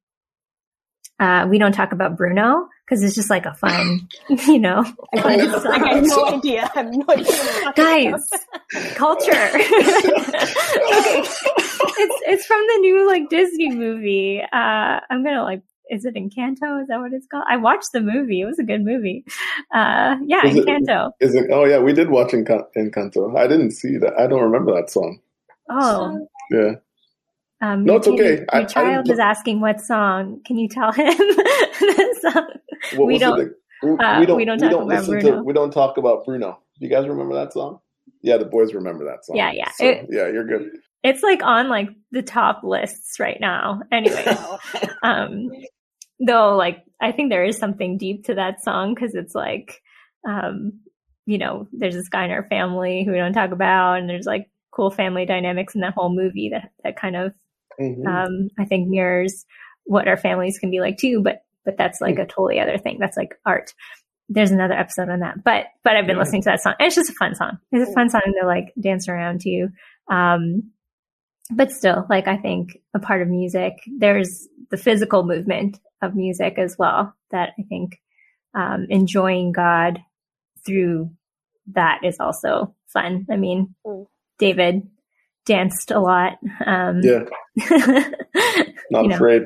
uh, we don't talk about Bruno because it's just like a fun, you know. I, I have no idea. I have no idea. Guys, culture. okay. It's it's from the new like Disney movie. Uh, I'm gonna like. Is it Encanto? Is that what it's called? I watched the movie. It was a good movie. Uh, yeah, is Encanto. It, is it? Oh yeah, we did watch Encanto. I didn't see that. I don't remember that song. Oh. Yeah. Um, no, it's okay. My child I is asking what song. Can you tell him we don't, uh, we don't. We don't. talk don't about Bruno. To, we don't talk about Bruno. Do you guys remember that song? Yeah, the boys remember that song. Yeah, yeah. So, it, yeah, you're good. It's like on like the top lists right now. Anyway, um, though, like I think there is something deep to that song because it's like, um, you know, there's this guy in our family who we don't talk about, and there's like cool family dynamics in that whole movie that that kind of mm-hmm. um, I think mirrors what our families can be like too. But but that's like mm-hmm. a totally other thing. That's like art. There's another episode on that. But but I've been yeah. listening to that song. And it's just a fun song. It's a fun song to like dance around to. Um, but still, like I think a part of music, there's the physical movement of music as well. That I think um, enjoying God through that is also fun. I mean, mm. David danced a lot. Um, yeah. not know, afraid.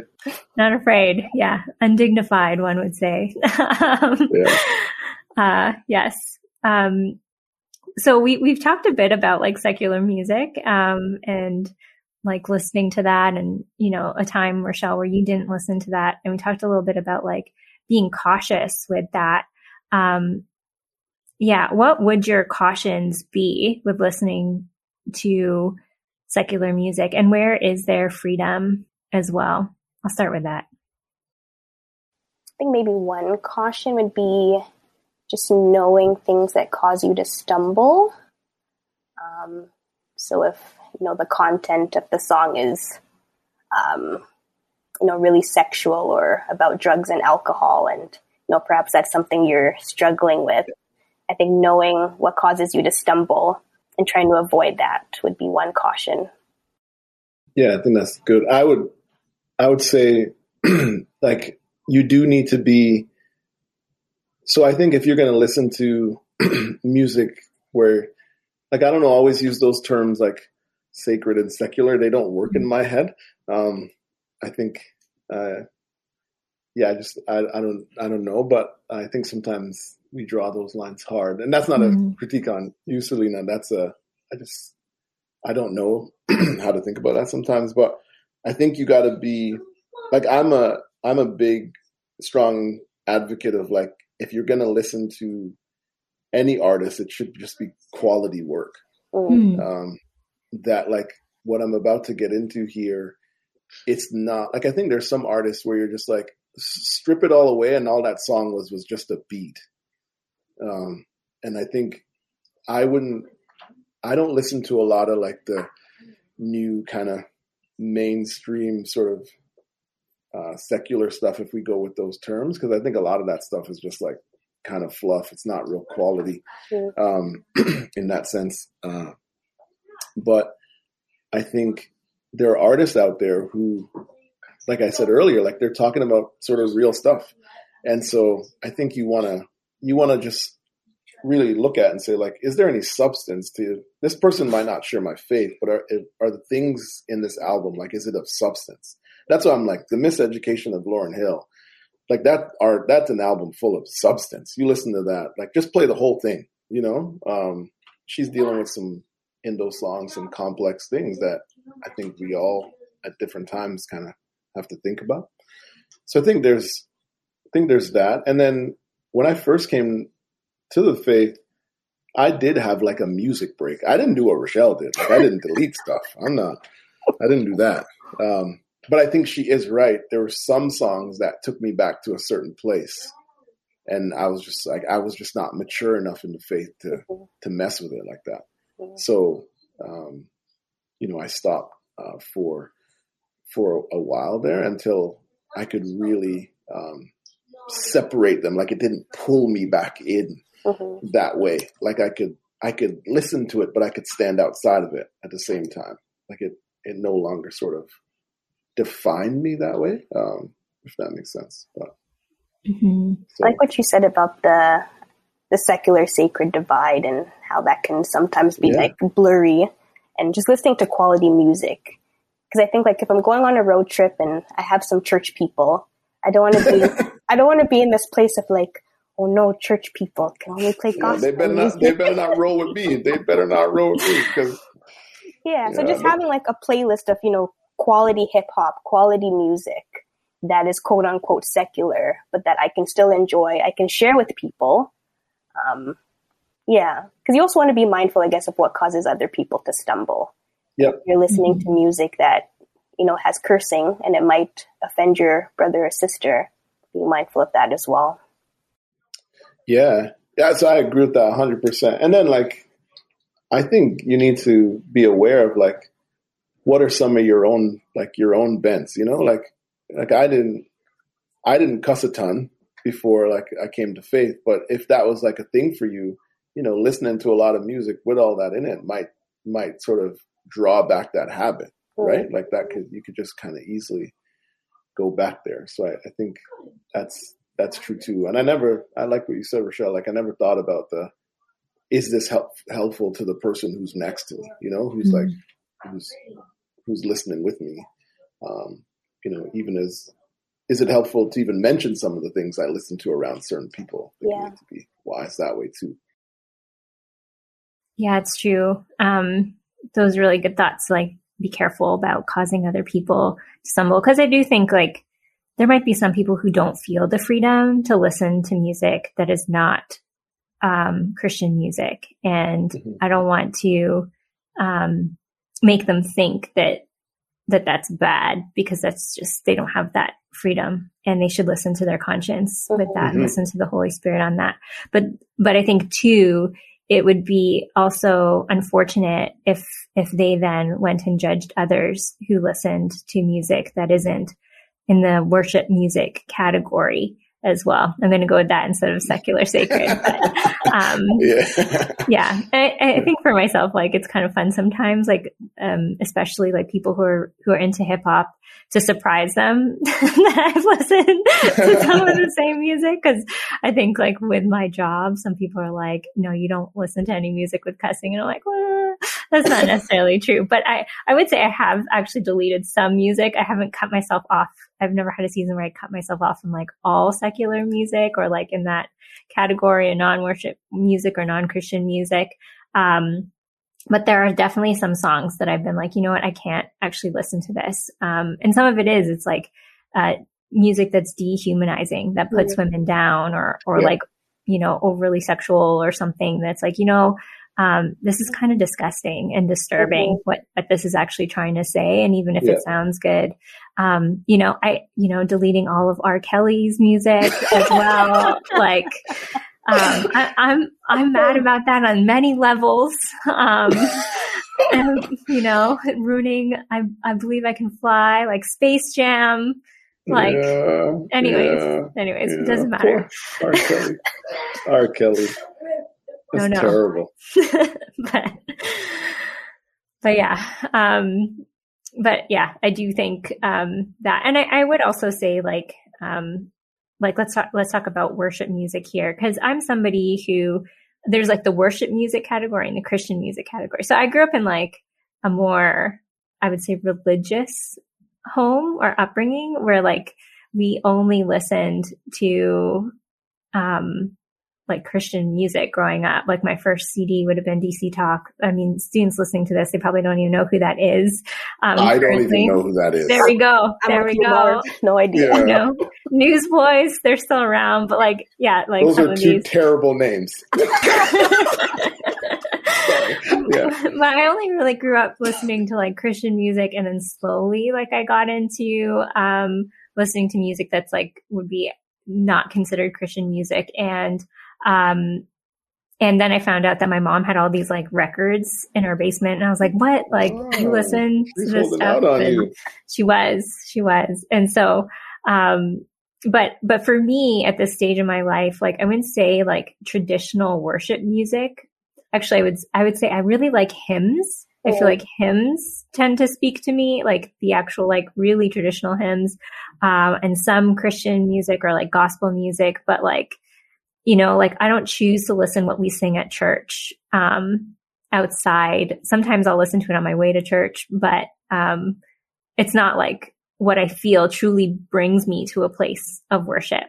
Not afraid. Yeah. Undignified, one would say. um, yeah. Uh, yes. Um, so we, we've talked a bit about like secular music, um, and like listening to that and, you know, a time, Rochelle, where you didn't listen to that. And we talked a little bit about like being cautious with that. Um, yeah. What would your cautions be with listening to secular music and where is there freedom as well? I'll start with that. I think maybe one caution would be just knowing things that cause you to stumble. Um, so if you know the content of the song is, um, you know, really sexual or about drugs and alcohol, and you know perhaps that's something you're struggling with. I think knowing what causes you to stumble and trying to avoid that would be one caution. Yeah, I think that's good. I would, I would say, like you do need to be. So I think if you're going to listen to music where, like, I don't know, always use those terms like sacred and secular. They don't work in my head. Um, I think, uh, yeah, I just I, I don't I don't know, but I think sometimes we draw those lines hard, and that's not mm-hmm. a critique on you, Selena. That's a I just I don't know how to think about that sometimes, but I think you got to be like I'm a I'm a big strong advocate of like if you're gonna listen to any artist, it should just be quality work. Mm. Um, that like what I'm about to get into here, it's not like I think there's some artists where you're just like strip it all away and all that song was was just a beat. Um, and I think I wouldn't. I don't listen to a lot of like the new kind of mainstream sort of uh, secular stuff if we go with those terms because I think a lot of that stuff is just like kind of fluff. It's not real quality um, in that sense. Uh, but I think there are artists out there who like I said earlier, like they're talking about sort of real stuff. And so I think you want to, you want to just really look at and say like, is there any substance to this person might not share my faith, but are, are the things in this album, like, is it of substance? That's why I'm like the miseducation of Lauryn Hill. Like that are, that's an album full of substance. You listen to that, like just play the whole thing, you know? Um, she's dealing with some in those songs, some complex things that I think we all at different times kind of have to think about. So I think there's I think there's that. And then when I first came to the faith, I did have like a music break. I didn't do what Rochelle did. Like I didn't delete stuff. I'm not. I didn't do that. Um, but I think she is right. There were some songs that took me back to a certain place, and I was just like I was just not mature enough in the faith to to mess with it like that. So um, you know, I stopped uh, for for a while there until I could really um, separate them. Like it didn't pull me back in mm-hmm. that way. Like I could I could listen to it, but I could stand outside of it at the same time. Like it it no longer sort of defined me that way. Um, if that makes sense. But mm-hmm. so. like what you said about the the secular sacred divide and how that can sometimes be yeah. like blurry and just listening to quality music because I think like if I'm going on a road trip and I have some church people, I don't want to be I don't want to be in this place of like, oh no, church people can only play gospel. Yeah, they better music. not they better not roll with me. They better not roll with me because yeah, so just having like a playlist of you know quality hip hop, quality music that is quote unquote secular, but that I can still enjoy, I can share with people. Um, yeah, because you also want to be mindful, I guess, of what causes other people to stumble. Yep. You're listening mm-hmm. to music that, you know, has cursing and it might offend your brother or sister. Be mindful of that as well. Yeah. Yeah. So I agree with that 100%. And then, like, I think you need to be aware of, like, what are some of your own, like, your own bents, you know? Like, like I didn't, I didn't cuss a ton before, like, I came to faith. But if that was, like, a thing for you, you know, listening to a lot of music with all that in it might, might sort of draw back that habit, mm. right? Like that could you could just kind of easily go back there. So I, I, think that's that's true too. And I never I like what you said, Rochelle. Like I never thought about the is this help, helpful to the person who's next to me, you know, who's mm-hmm. like who's who's listening with me. Um, you know, even as is it helpful to even mention some of the things I listen to around certain people? Yeah. To be wise that way too. Yeah, it's true. Um, those really good thoughts. Like, be careful about causing other people to stumble. Cause I do think like there might be some people who don't feel the freedom to listen to music that is not um, Christian music. And mm-hmm. I don't want to um, make them think that that that's bad because that's just they don't have that freedom and they should listen to their conscience with that mm-hmm. listen to the holy spirit on that but but i think too it would be also unfortunate if if they then went and judged others who listened to music that isn't in the worship music category as well. I'm going to go with that instead of secular sacred. But, um, yeah, yeah. I, I, think for myself, like it's kind of fun sometimes, like um, especially like people who are who are into hip hop to surprise them that I've listened to some of the same music. Cause I think like with my job, some people are like, no, you don't listen to any music with cussing. And I'm like, well, that's not necessarily true. But I, I would say I have actually deleted some music. I haven't cut myself off. I've never had a season where I cut myself off from like all secular music or like in that category of non-worship music or non-Christian music. Um, but there are definitely some songs that I've been like, you know what, I can't actually listen to this. Um, and some of it is, it's like, uh, music that's dehumanizing that puts mm-hmm. women down or, or yeah. like, you know, overly sexual or something that's like, you know, um, this is kind of disgusting and disturbing mm-hmm. what, what this is actually trying to say. And even if yeah. it sounds good, um, you know, I, you know, deleting all of R. Kelly's music as well. like, um, I, am I'm, I'm mad about that on many levels. Um, and, you know, ruining. I I believe I can fly like Space Jam. Like, yeah, anyways, yeah, anyways, yeah. it doesn't matter. R. Kelly. R. Kelly. That's no, no. terrible. but, but yeah, um, but yeah, I do think um, that, and I, I would also say like um, like let's talk let's talk about worship music here because I'm somebody who there's like the worship music category and the Christian music category. So I grew up in like a more I would say religious home or upbringing where like we only listened to um like Christian music growing up. Like my first CD would have been DC Talk. I mean, students listening to this, they probably don't even know who that is. Um, I don't even know who that is. There we go. There we go. No idea. Yeah. You know, Newsboys, they're still around, but like, yeah, like those are two these. terrible names. yeah. But I only really grew up listening to like Christian music, and then slowly, like, I got into um, listening to music that's like would be not considered Christian music, and um, and then I found out that my mom had all these like records in her basement, and I was like, "What? Like, oh, you listen to this stuff?" She was, she was, and so, um, but but for me at this stage in my life, like I wouldn't say like traditional worship music. Actually, I would I would say I really like hymns. I feel like hymns tend to speak to me, like the actual, like really traditional hymns, um, and some Christian music or like gospel music, but like you know, like I don't choose to listen what we sing at church um, outside. Sometimes I'll listen to it on my way to church, but um, it's not like what I feel truly brings me to a place of worship.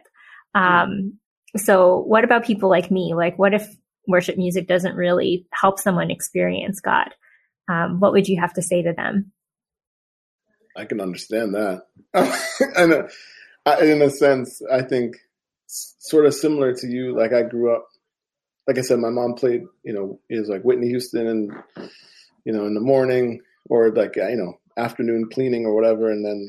Um, so, what about people like me? Like, what if worship music doesn't really help someone experience God? Um, what would you have to say to them? I can understand that. and in a sense, I think sort of similar to you. Like I grew up, like I said, my mom played, you know, is like Whitney Houston and, you know, in the morning or like, you know, afternoon cleaning or whatever. And then,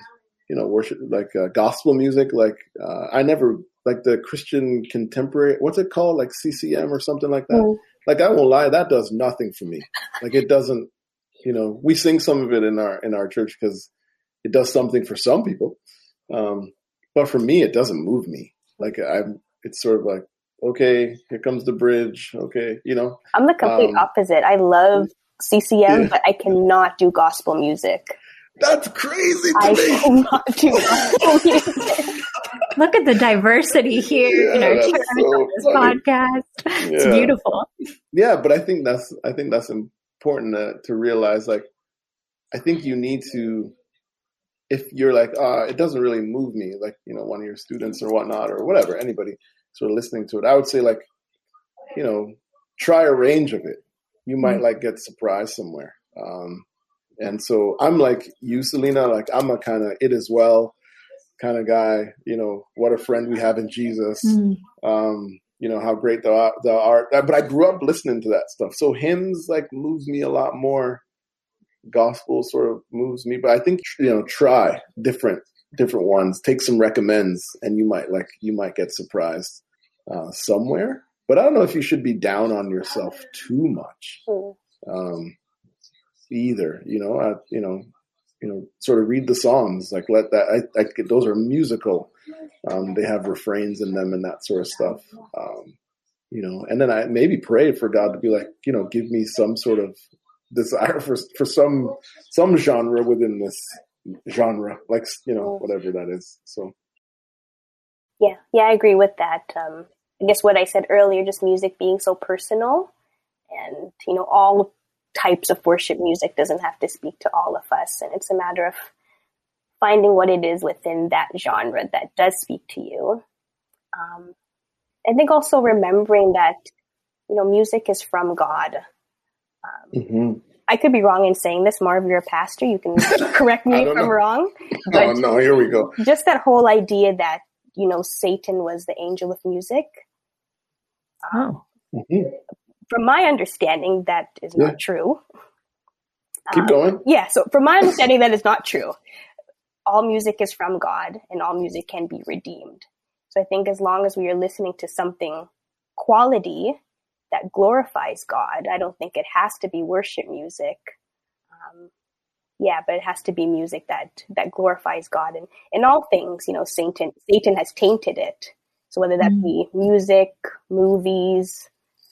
you know, worship, like uh, gospel music. Like uh, I never, like the Christian contemporary, what's it called? Like CCM or something like that. Mm. Like I won't lie, that does nothing for me. Like it doesn't, you know, we sing some of it in our, in our church because it does something for some people. Um, but for me, it doesn't move me. Like I'm, it's sort of like, okay, here comes the bridge. Okay, you know. I'm the complete um, opposite. I love CCM, yeah. but I cannot do gospel music. That's crazy I me. cannot do gospel music. Look at the diversity here yeah, in our church so this podcast. Yeah. It's beautiful. Yeah, but I think that's I think that's important to, to realize. Like, I think you need to if you're like, uh, it doesn't really move me, like, you know, one of your students or whatnot, or whatever, anybody sort of listening to it, I would say, like, you know, try a range of it. You might mm-hmm. like get surprised somewhere. Um, and so I'm like you, Selena, like, I'm a kind of it as well kind of guy, you know, what a friend we have in Jesus. Mm-hmm. Um, you know, how great the, the art, but I grew up listening to that stuff. So hymns like moves me a lot more gospel sort of moves me. But I think you know, try different different ones, take some recommends, and you might like you might get surprised uh, somewhere. But I don't know if you should be down on yourself too much. Um, either, you know, I, you know, you know, sort of read the songs, like let that. I, I those are musical. Um, they have refrains in them and that sort of stuff. Um, you know, and then I maybe pray for God to be like, you know, give me some sort of desire for for some some genre within this genre, like you know whatever that is. So yeah, yeah, I agree with that. Um, I guess what I said earlier, just music being so personal, and you know all types of worship music doesn't have to speak to all of us, and it's a matter of finding what it is within that genre that does speak to you. Um, I think also remembering that you know music is from God. Um, mm-hmm. I could be wrong in saying this. Marv, you're a pastor. You can correct me if I'm wrong. But oh, no, here we go. Just that whole idea that, you know, Satan was the angel of music. Oh. Mm-hmm. From my understanding, that is yeah. not true. Keep um, going. Yeah. So, from my understanding, that is not true. All music is from God and all music can be redeemed. So, I think as long as we are listening to something quality that glorifies God. I don't think it has to be worship music. Um, yeah, but it has to be music that that glorifies God and in all things. You know, Satan Satan has tainted it. So whether that mm be music, movies,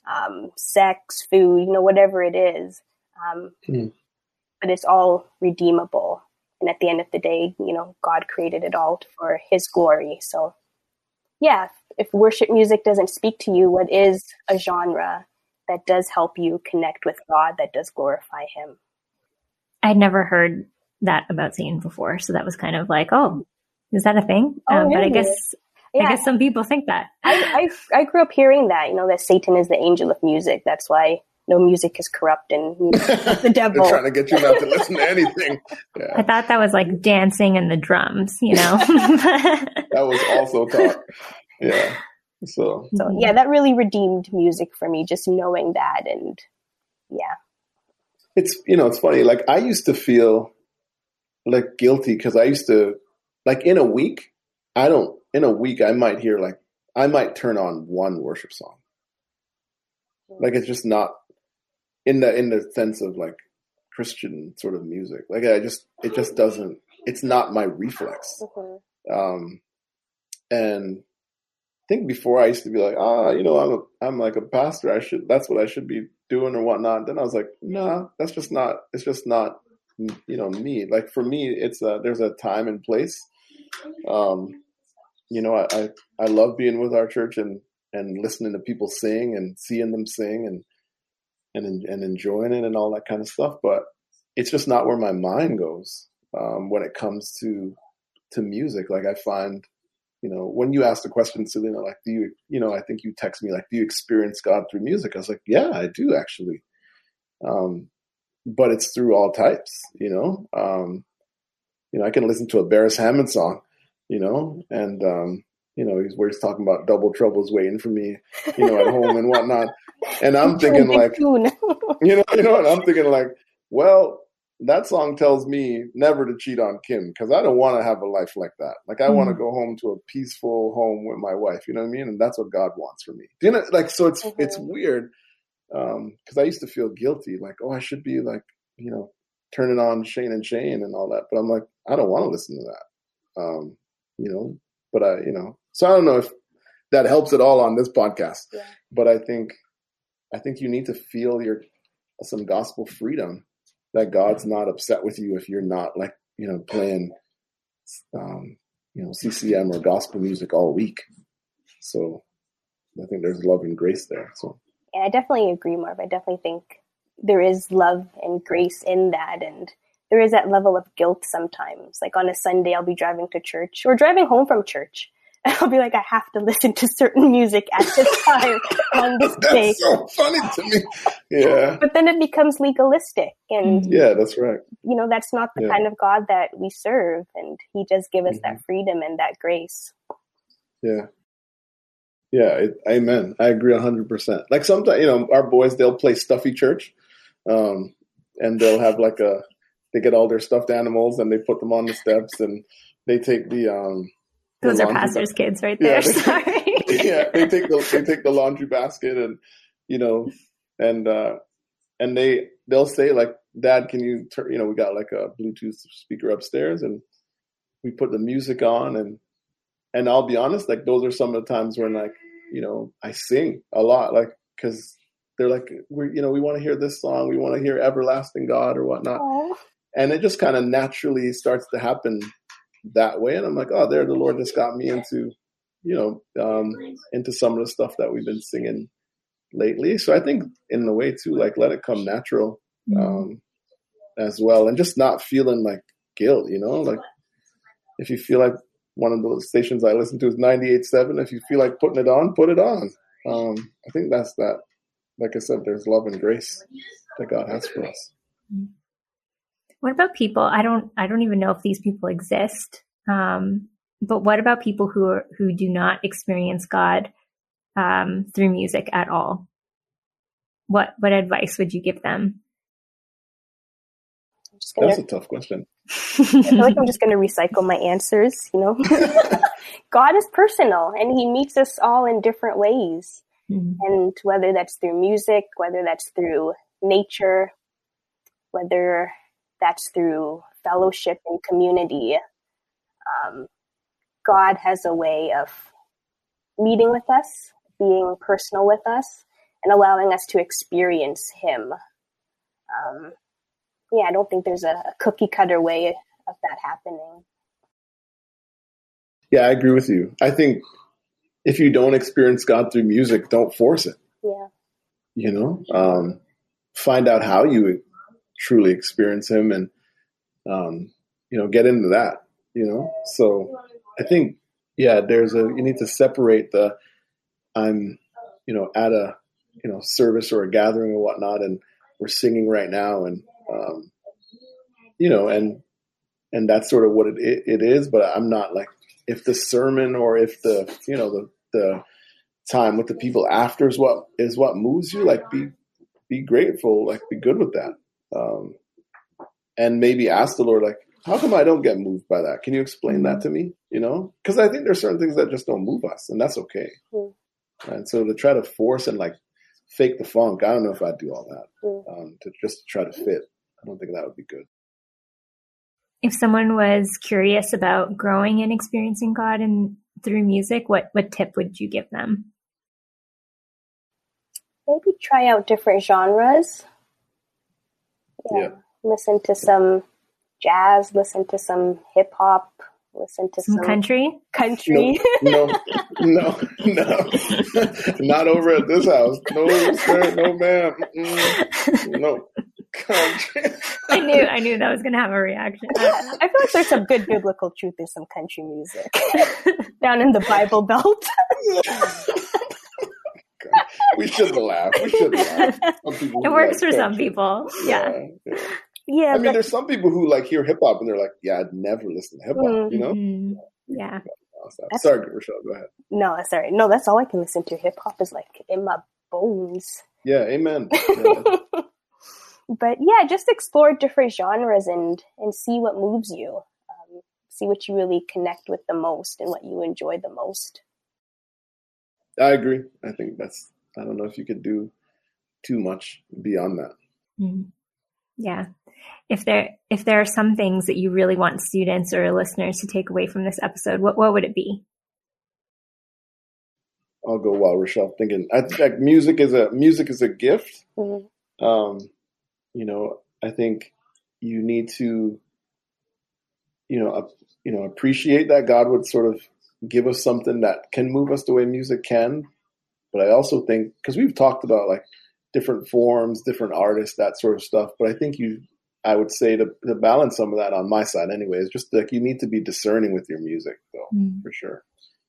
um, sex, food, you know, whatever it is, um, mm but it's all redeemable. And at the end of the day, you know, God created it all for His glory. So, yeah, if worship music doesn't speak to you, what is a genre that does help you connect with God, that does glorify Him? I'd never heard that about Satan before, so that was kind of like, oh, is that a thing? Oh, um, but I guess yeah. I guess some people think that. I, I, I grew up hearing that, you know, that Satan is the angel of music. That's why no music is corrupt and the devil. They're trying to get you not to listen to anything. Yeah. I thought that was like dancing and the drums, you know. that was also taught yeah. So. So yeah, that really redeemed music for me, just knowing that, and yeah. It's you know it's funny. Like I used to feel like guilty because I used to like in a week. I don't in a week I might hear like I might turn on one worship song. Like it's just not in the in the sense of like Christian sort of music. Like I just it just doesn't. It's not my reflex. Mm-hmm. Um, and I think before I used to be like, ah, you know, I'm a, I'm like a pastor. I should that's what I should be doing or whatnot. Then I was like, nah, that's just not. It's just not you know me. Like for me, it's a, there's a time and place. Um, you know, I, I I love being with our church and and listening to people sing and seeing them sing and and and enjoying it and all that kind of stuff. But it's just not where my mind goes um, when it comes to to music. Like I find, you know, when you ask the question, Selena, like, do you, you know, I think you text me like, do you experience God through music? I was like, yeah, I do actually. Um, but it's through all types, you know. Um, you know, I can listen to a Beres Hammond song, you know, and um, you know, he's where he's talking about double troubles waiting for me, you know, at home and whatnot. And I'm thinking like, you know, you know, and I'm thinking like, well, that song tells me never to cheat on Kim because I don't want to have a life like that. Like I mm-hmm. want to go home to a peaceful home with my wife. You know what I mean? And that's what God wants for me. Do you know? Like so, it's mm-hmm. it's weird because um, I used to feel guilty. Like oh, I should be like you know turning on Shane and Shane and all that. But I'm like I don't want to listen to that. Um, you know, but I you know so I don't know if that helps at all on this podcast. Yeah. But I think I think you need to feel your some gospel freedom that God's not upset with you if you're not like you know playing um, you know CCM or gospel music all week. So I think there's love and grace there. So yeah, I definitely agree, Marv. I definitely think there is love and grace in that, and there is that level of guilt sometimes. Like on a Sunday, I'll be driving to church or driving home from church, I'll be like, I have to listen to certain music at this time on this day. that's day. so funny to me. Yeah. But then it becomes legalistic. And mm-hmm. yeah, that's right. You know, that's not the yeah. kind of God that we serve. And He just give us mm-hmm. that freedom and that grace. Yeah. Yeah. It, amen. I agree 100%. Like sometimes, you know, our boys, they'll play Stuffy Church. Um, and they'll have like a, they get all their stuffed animals and they put them on the steps and they take the, um, those are pastors' kids right there. Yeah, they, Sorry. yeah, they take the they take the laundry basket and you know, and uh and they they'll say like, "Dad, can you turn?" You know, we got like a Bluetooth speaker upstairs, and we put the music on, and and I'll be honest, like those are some of the times when like you know I sing a lot, like because they're like we you know we want to hear this song, we want to hear "Everlasting God" or whatnot, Aww. and it just kind of naturally starts to happen that way. And I'm like, oh, there, the Lord just got me into, you know, um, into some of the stuff that we've been singing lately. So I think in a way too, like let it come natural mm-hmm. um, as well, and just not feeling like guilt. You know, like if you feel like one of the stations I listen to is 98.7, if you feel like putting it on, put it on. Um, I think that's that. Like I said, there's love and grace that God has for us. What about people? I don't, I don't even know if these people exist. Um, but what about people who are, who do not experience God um, through music at all? What what advice would you give them? Gonna, That's a tough question. I feel like I'm just going to recycle my answers. You know, God is personal, and He meets us all in different ways. Mm-hmm. And whether that's through music, whether that's through nature, whether that's through fellowship and community. Um, God has a way of meeting with us, being personal with us, and allowing us to experience Him. Um, yeah, I don't think there's a, a cookie cutter way of that happening. Yeah, I agree with you. I think if you don't experience God through music, don't force it. Yeah. You know, um, find out how you truly experience him and um, you know get into that you know? So i think yeah there's a you need to separate the i'm you know at a you know service or a gathering or whatnot and we're singing right now and um, you know and and that's sort of what it, it, it is but i'm not like if the sermon or if the you know the the time with the people after is what is what moves you like be be grateful like be good with that um, and maybe ask the Lord, like, how come I don't get moved by that? Can you explain that to me? You know, because I think there's certain things that just don't move us, and that's okay. Mm. And so to try to force and like fake the funk. I don't know if I'd do all that mm. um, to just try to fit. I don't think that would be good. If someone was curious about growing and experiencing God and through music, what what tip would you give them? Maybe try out different genres. Yeah. yeah. Listen to some jazz, listen to some hip hop, listen to some, some country. Country. No, no, no, no. not over at this house. No, sir, no, ma'am. Mm, no. Country. I knew, I knew that was going to have a reaction. I feel like there's some good biblical truth in some country music down in the Bible Belt. We should laugh. We should laugh. It works for some people. Yeah. yeah. yeah. Yeah, I mean, there's some people who like hear hip hop and they're like, "Yeah, I'd never listen to hip hop," mm-hmm. you know? Mm-hmm. Yeah. sorry, Rochelle. Go ahead. No, sorry. No, that's all I can listen to. Hip hop is like in my bones. Yeah, amen. Yeah. but yeah, just explore different genres and and see what moves you. Um, see what you really connect with the most and what you enjoy the most. I agree. I think that's. I don't know if you could do too much beyond that. Mm-hmm. Yeah. If there if there are some things that you really want students or listeners to take away from this episode, what what would it be? I'll go while Rochelle thinking. I think music is a music is a gift. Mm-hmm. Um, you know, I think you need to, you know, uh, you know, appreciate that God would sort of give us something that can move us the way music can. But I also think because we've talked about like different forms, different artists, that sort of stuff. But I think you, I would say to, to balance some of that on my side, anyway, is just like you need to be discerning with your music, though, mm. for sure.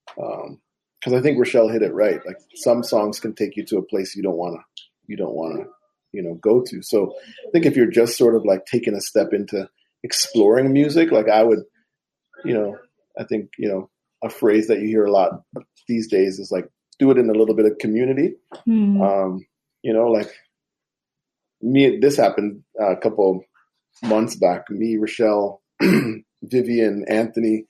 Because um, I think Rochelle hit it right. Like some songs can take you to a place you don't want to, you don't want to, you know, go to. So I think if you're just sort of like taking a step into exploring music, like I would, you know, I think you know a phrase that you hear a lot these days is like do it in a little bit of community. Mm. Um, you know, like me, this happened uh, a couple months back. Me, Rochelle, Vivian, Anthony,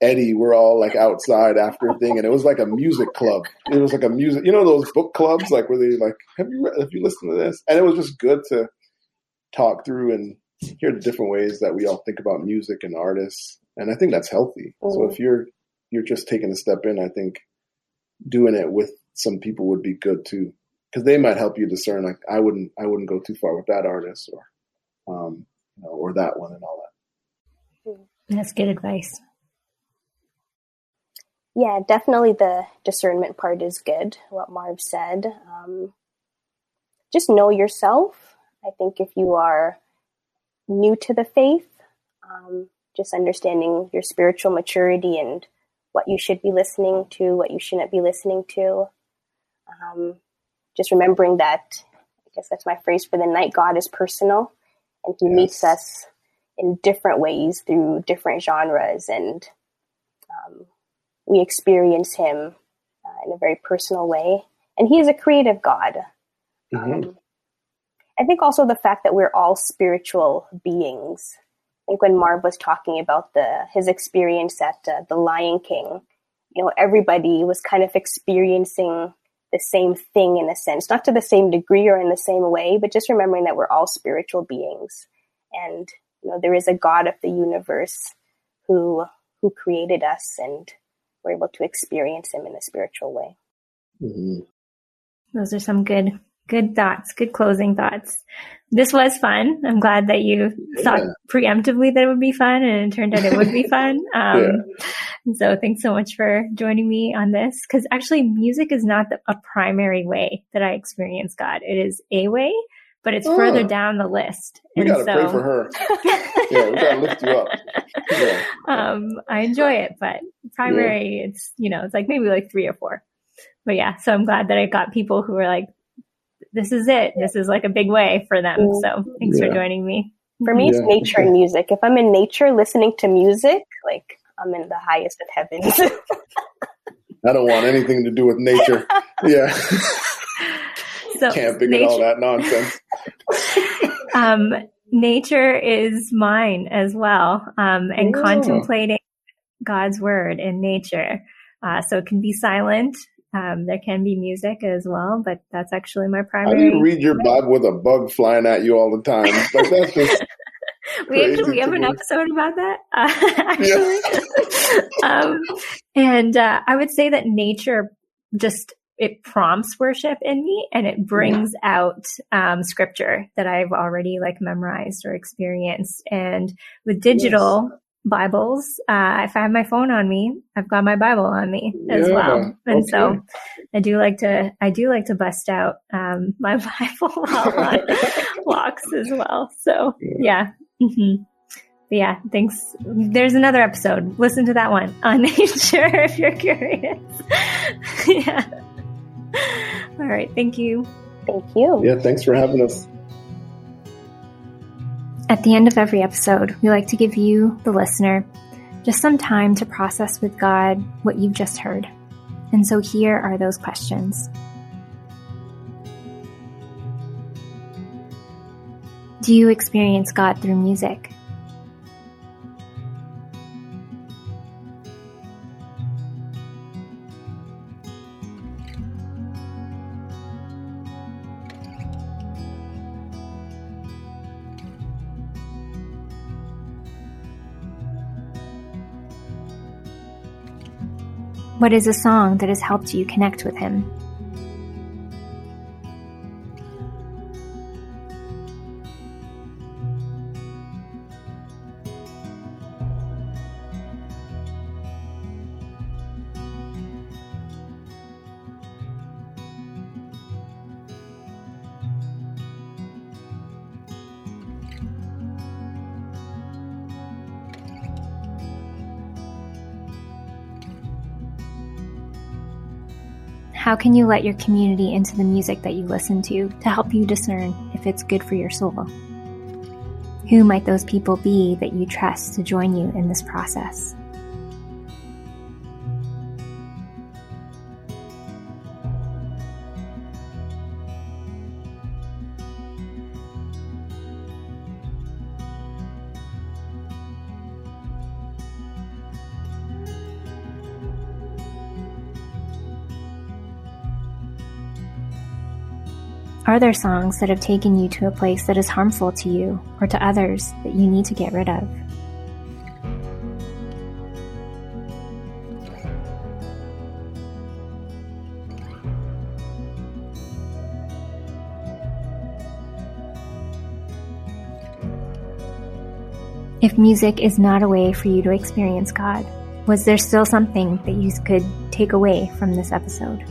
Eddie, we're all like outside after a thing, and it was like a music club. It was like a music, you know, those book clubs, like where they like, have you read, have you listened to this? And it was just good to talk through and hear the different ways that we all think about music and artists, and I think that's healthy. Mm-hmm. So if you're you're just taking a step in, I think doing it with some people would be good too because they might help you discern. Like I wouldn't, I wouldn't go too far with that artist or, um, you know, or that one and all that. That's good advice. Yeah, definitely the discernment part is good. What Marv said. Um, just know yourself. I think if you are new to the faith, um, just understanding your spiritual maturity and what you should be listening to, what you shouldn't be listening to. Um, just remembering that I guess that's my phrase for the night God is personal and he yes. meets us in different ways through different genres and um, we experience him uh, in a very personal way and he is a creative God. Mm-hmm. Um, I think also the fact that we're all spiritual beings. I think when Marv was talking about the his experience at uh, the Lion King, you know, everybody was kind of experiencing the same thing in a sense, not to the same degree or in the same way, but just remembering that we're all spiritual beings. And, you know, there is a God of the universe who, who created us and we're able to experience him in a spiritual way. Mm-hmm. Those are some good, good thoughts, good closing thoughts. This was fun. I'm glad that you yeah. thought preemptively that it would be fun and it turned out it would be fun. Um, yeah. So thanks so much for joining me on this. Cause actually music is not the, a primary way that I experience God. It is a way, but it's oh. further down the list. We and gotta so, pray for her. yeah, we gotta lift you up. Yeah. Um, I enjoy it, but primary, yeah. it's, you know, it's like maybe like three or four. But yeah, so I'm glad that I got people who are like, this is it. This is like a big way for them. Mm. So thanks yeah. for joining me. For me, it's nature and music. If I'm in nature listening to music, like I'm in the highest of heavens. I don't want anything to do with nature. Yeah. so camping nature, and all that nonsense. um, nature is mine as well. Um, and yeah. contemplating God's word in nature. Uh, so it can be silent. Um, there can be music as well, but that's actually my primary. How do you read your Bible with a bug flying at you all the time? Like that's just we actually we have an episode about that uh, actually um, and uh, i would say that nature just it prompts worship in me and it brings yeah. out um, scripture that i've already like memorized or experienced and with digital yes. Bibles. Uh, if I have my phone on me, I've got my Bible on me as yeah, well. And okay. so I do like to, I do like to bust out, um, my Bible while on walks as well. So yeah. Mm-hmm. Yeah, thanks. There's another episode. Listen to that one on nature if you're curious. yeah. All right. Thank you. Thank you. Yeah. Thanks for having us. At the end of every episode, we like to give you, the listener, just some time to process with God what you've just heard. And so here are those questions. Do you experience God through music? What is a song that has helped you connect with him? How can you let your community into the music that you listen to to help you discern if it's good for your soul? Who might those people be that you trust to join you in this process? Are there songs that have taken you to a place that is harmful to you or to others that you need to get rid of? If music is not a way for you to experience God, was there still something that you could take away from this episode?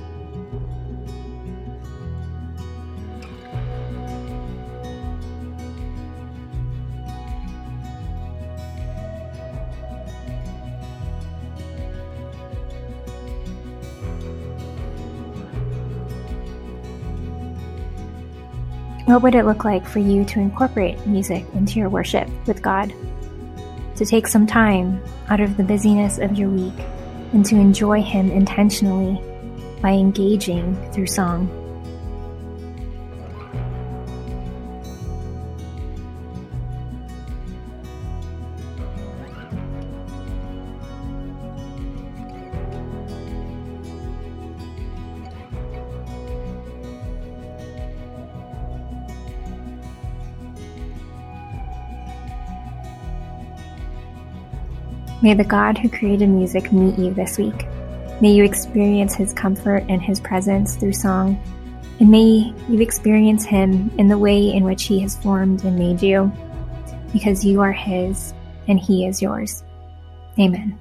What would it look like for you to incorporate music into your worship with God? To take some time out of the busyness of your week and to enjoy Him intentionally by engaging through song. May the God who created music meet you this week. May you experience his comfort and his presence through song. And may you experience him in the way in which he has formed and made you, because you are his and he is yours. Amen.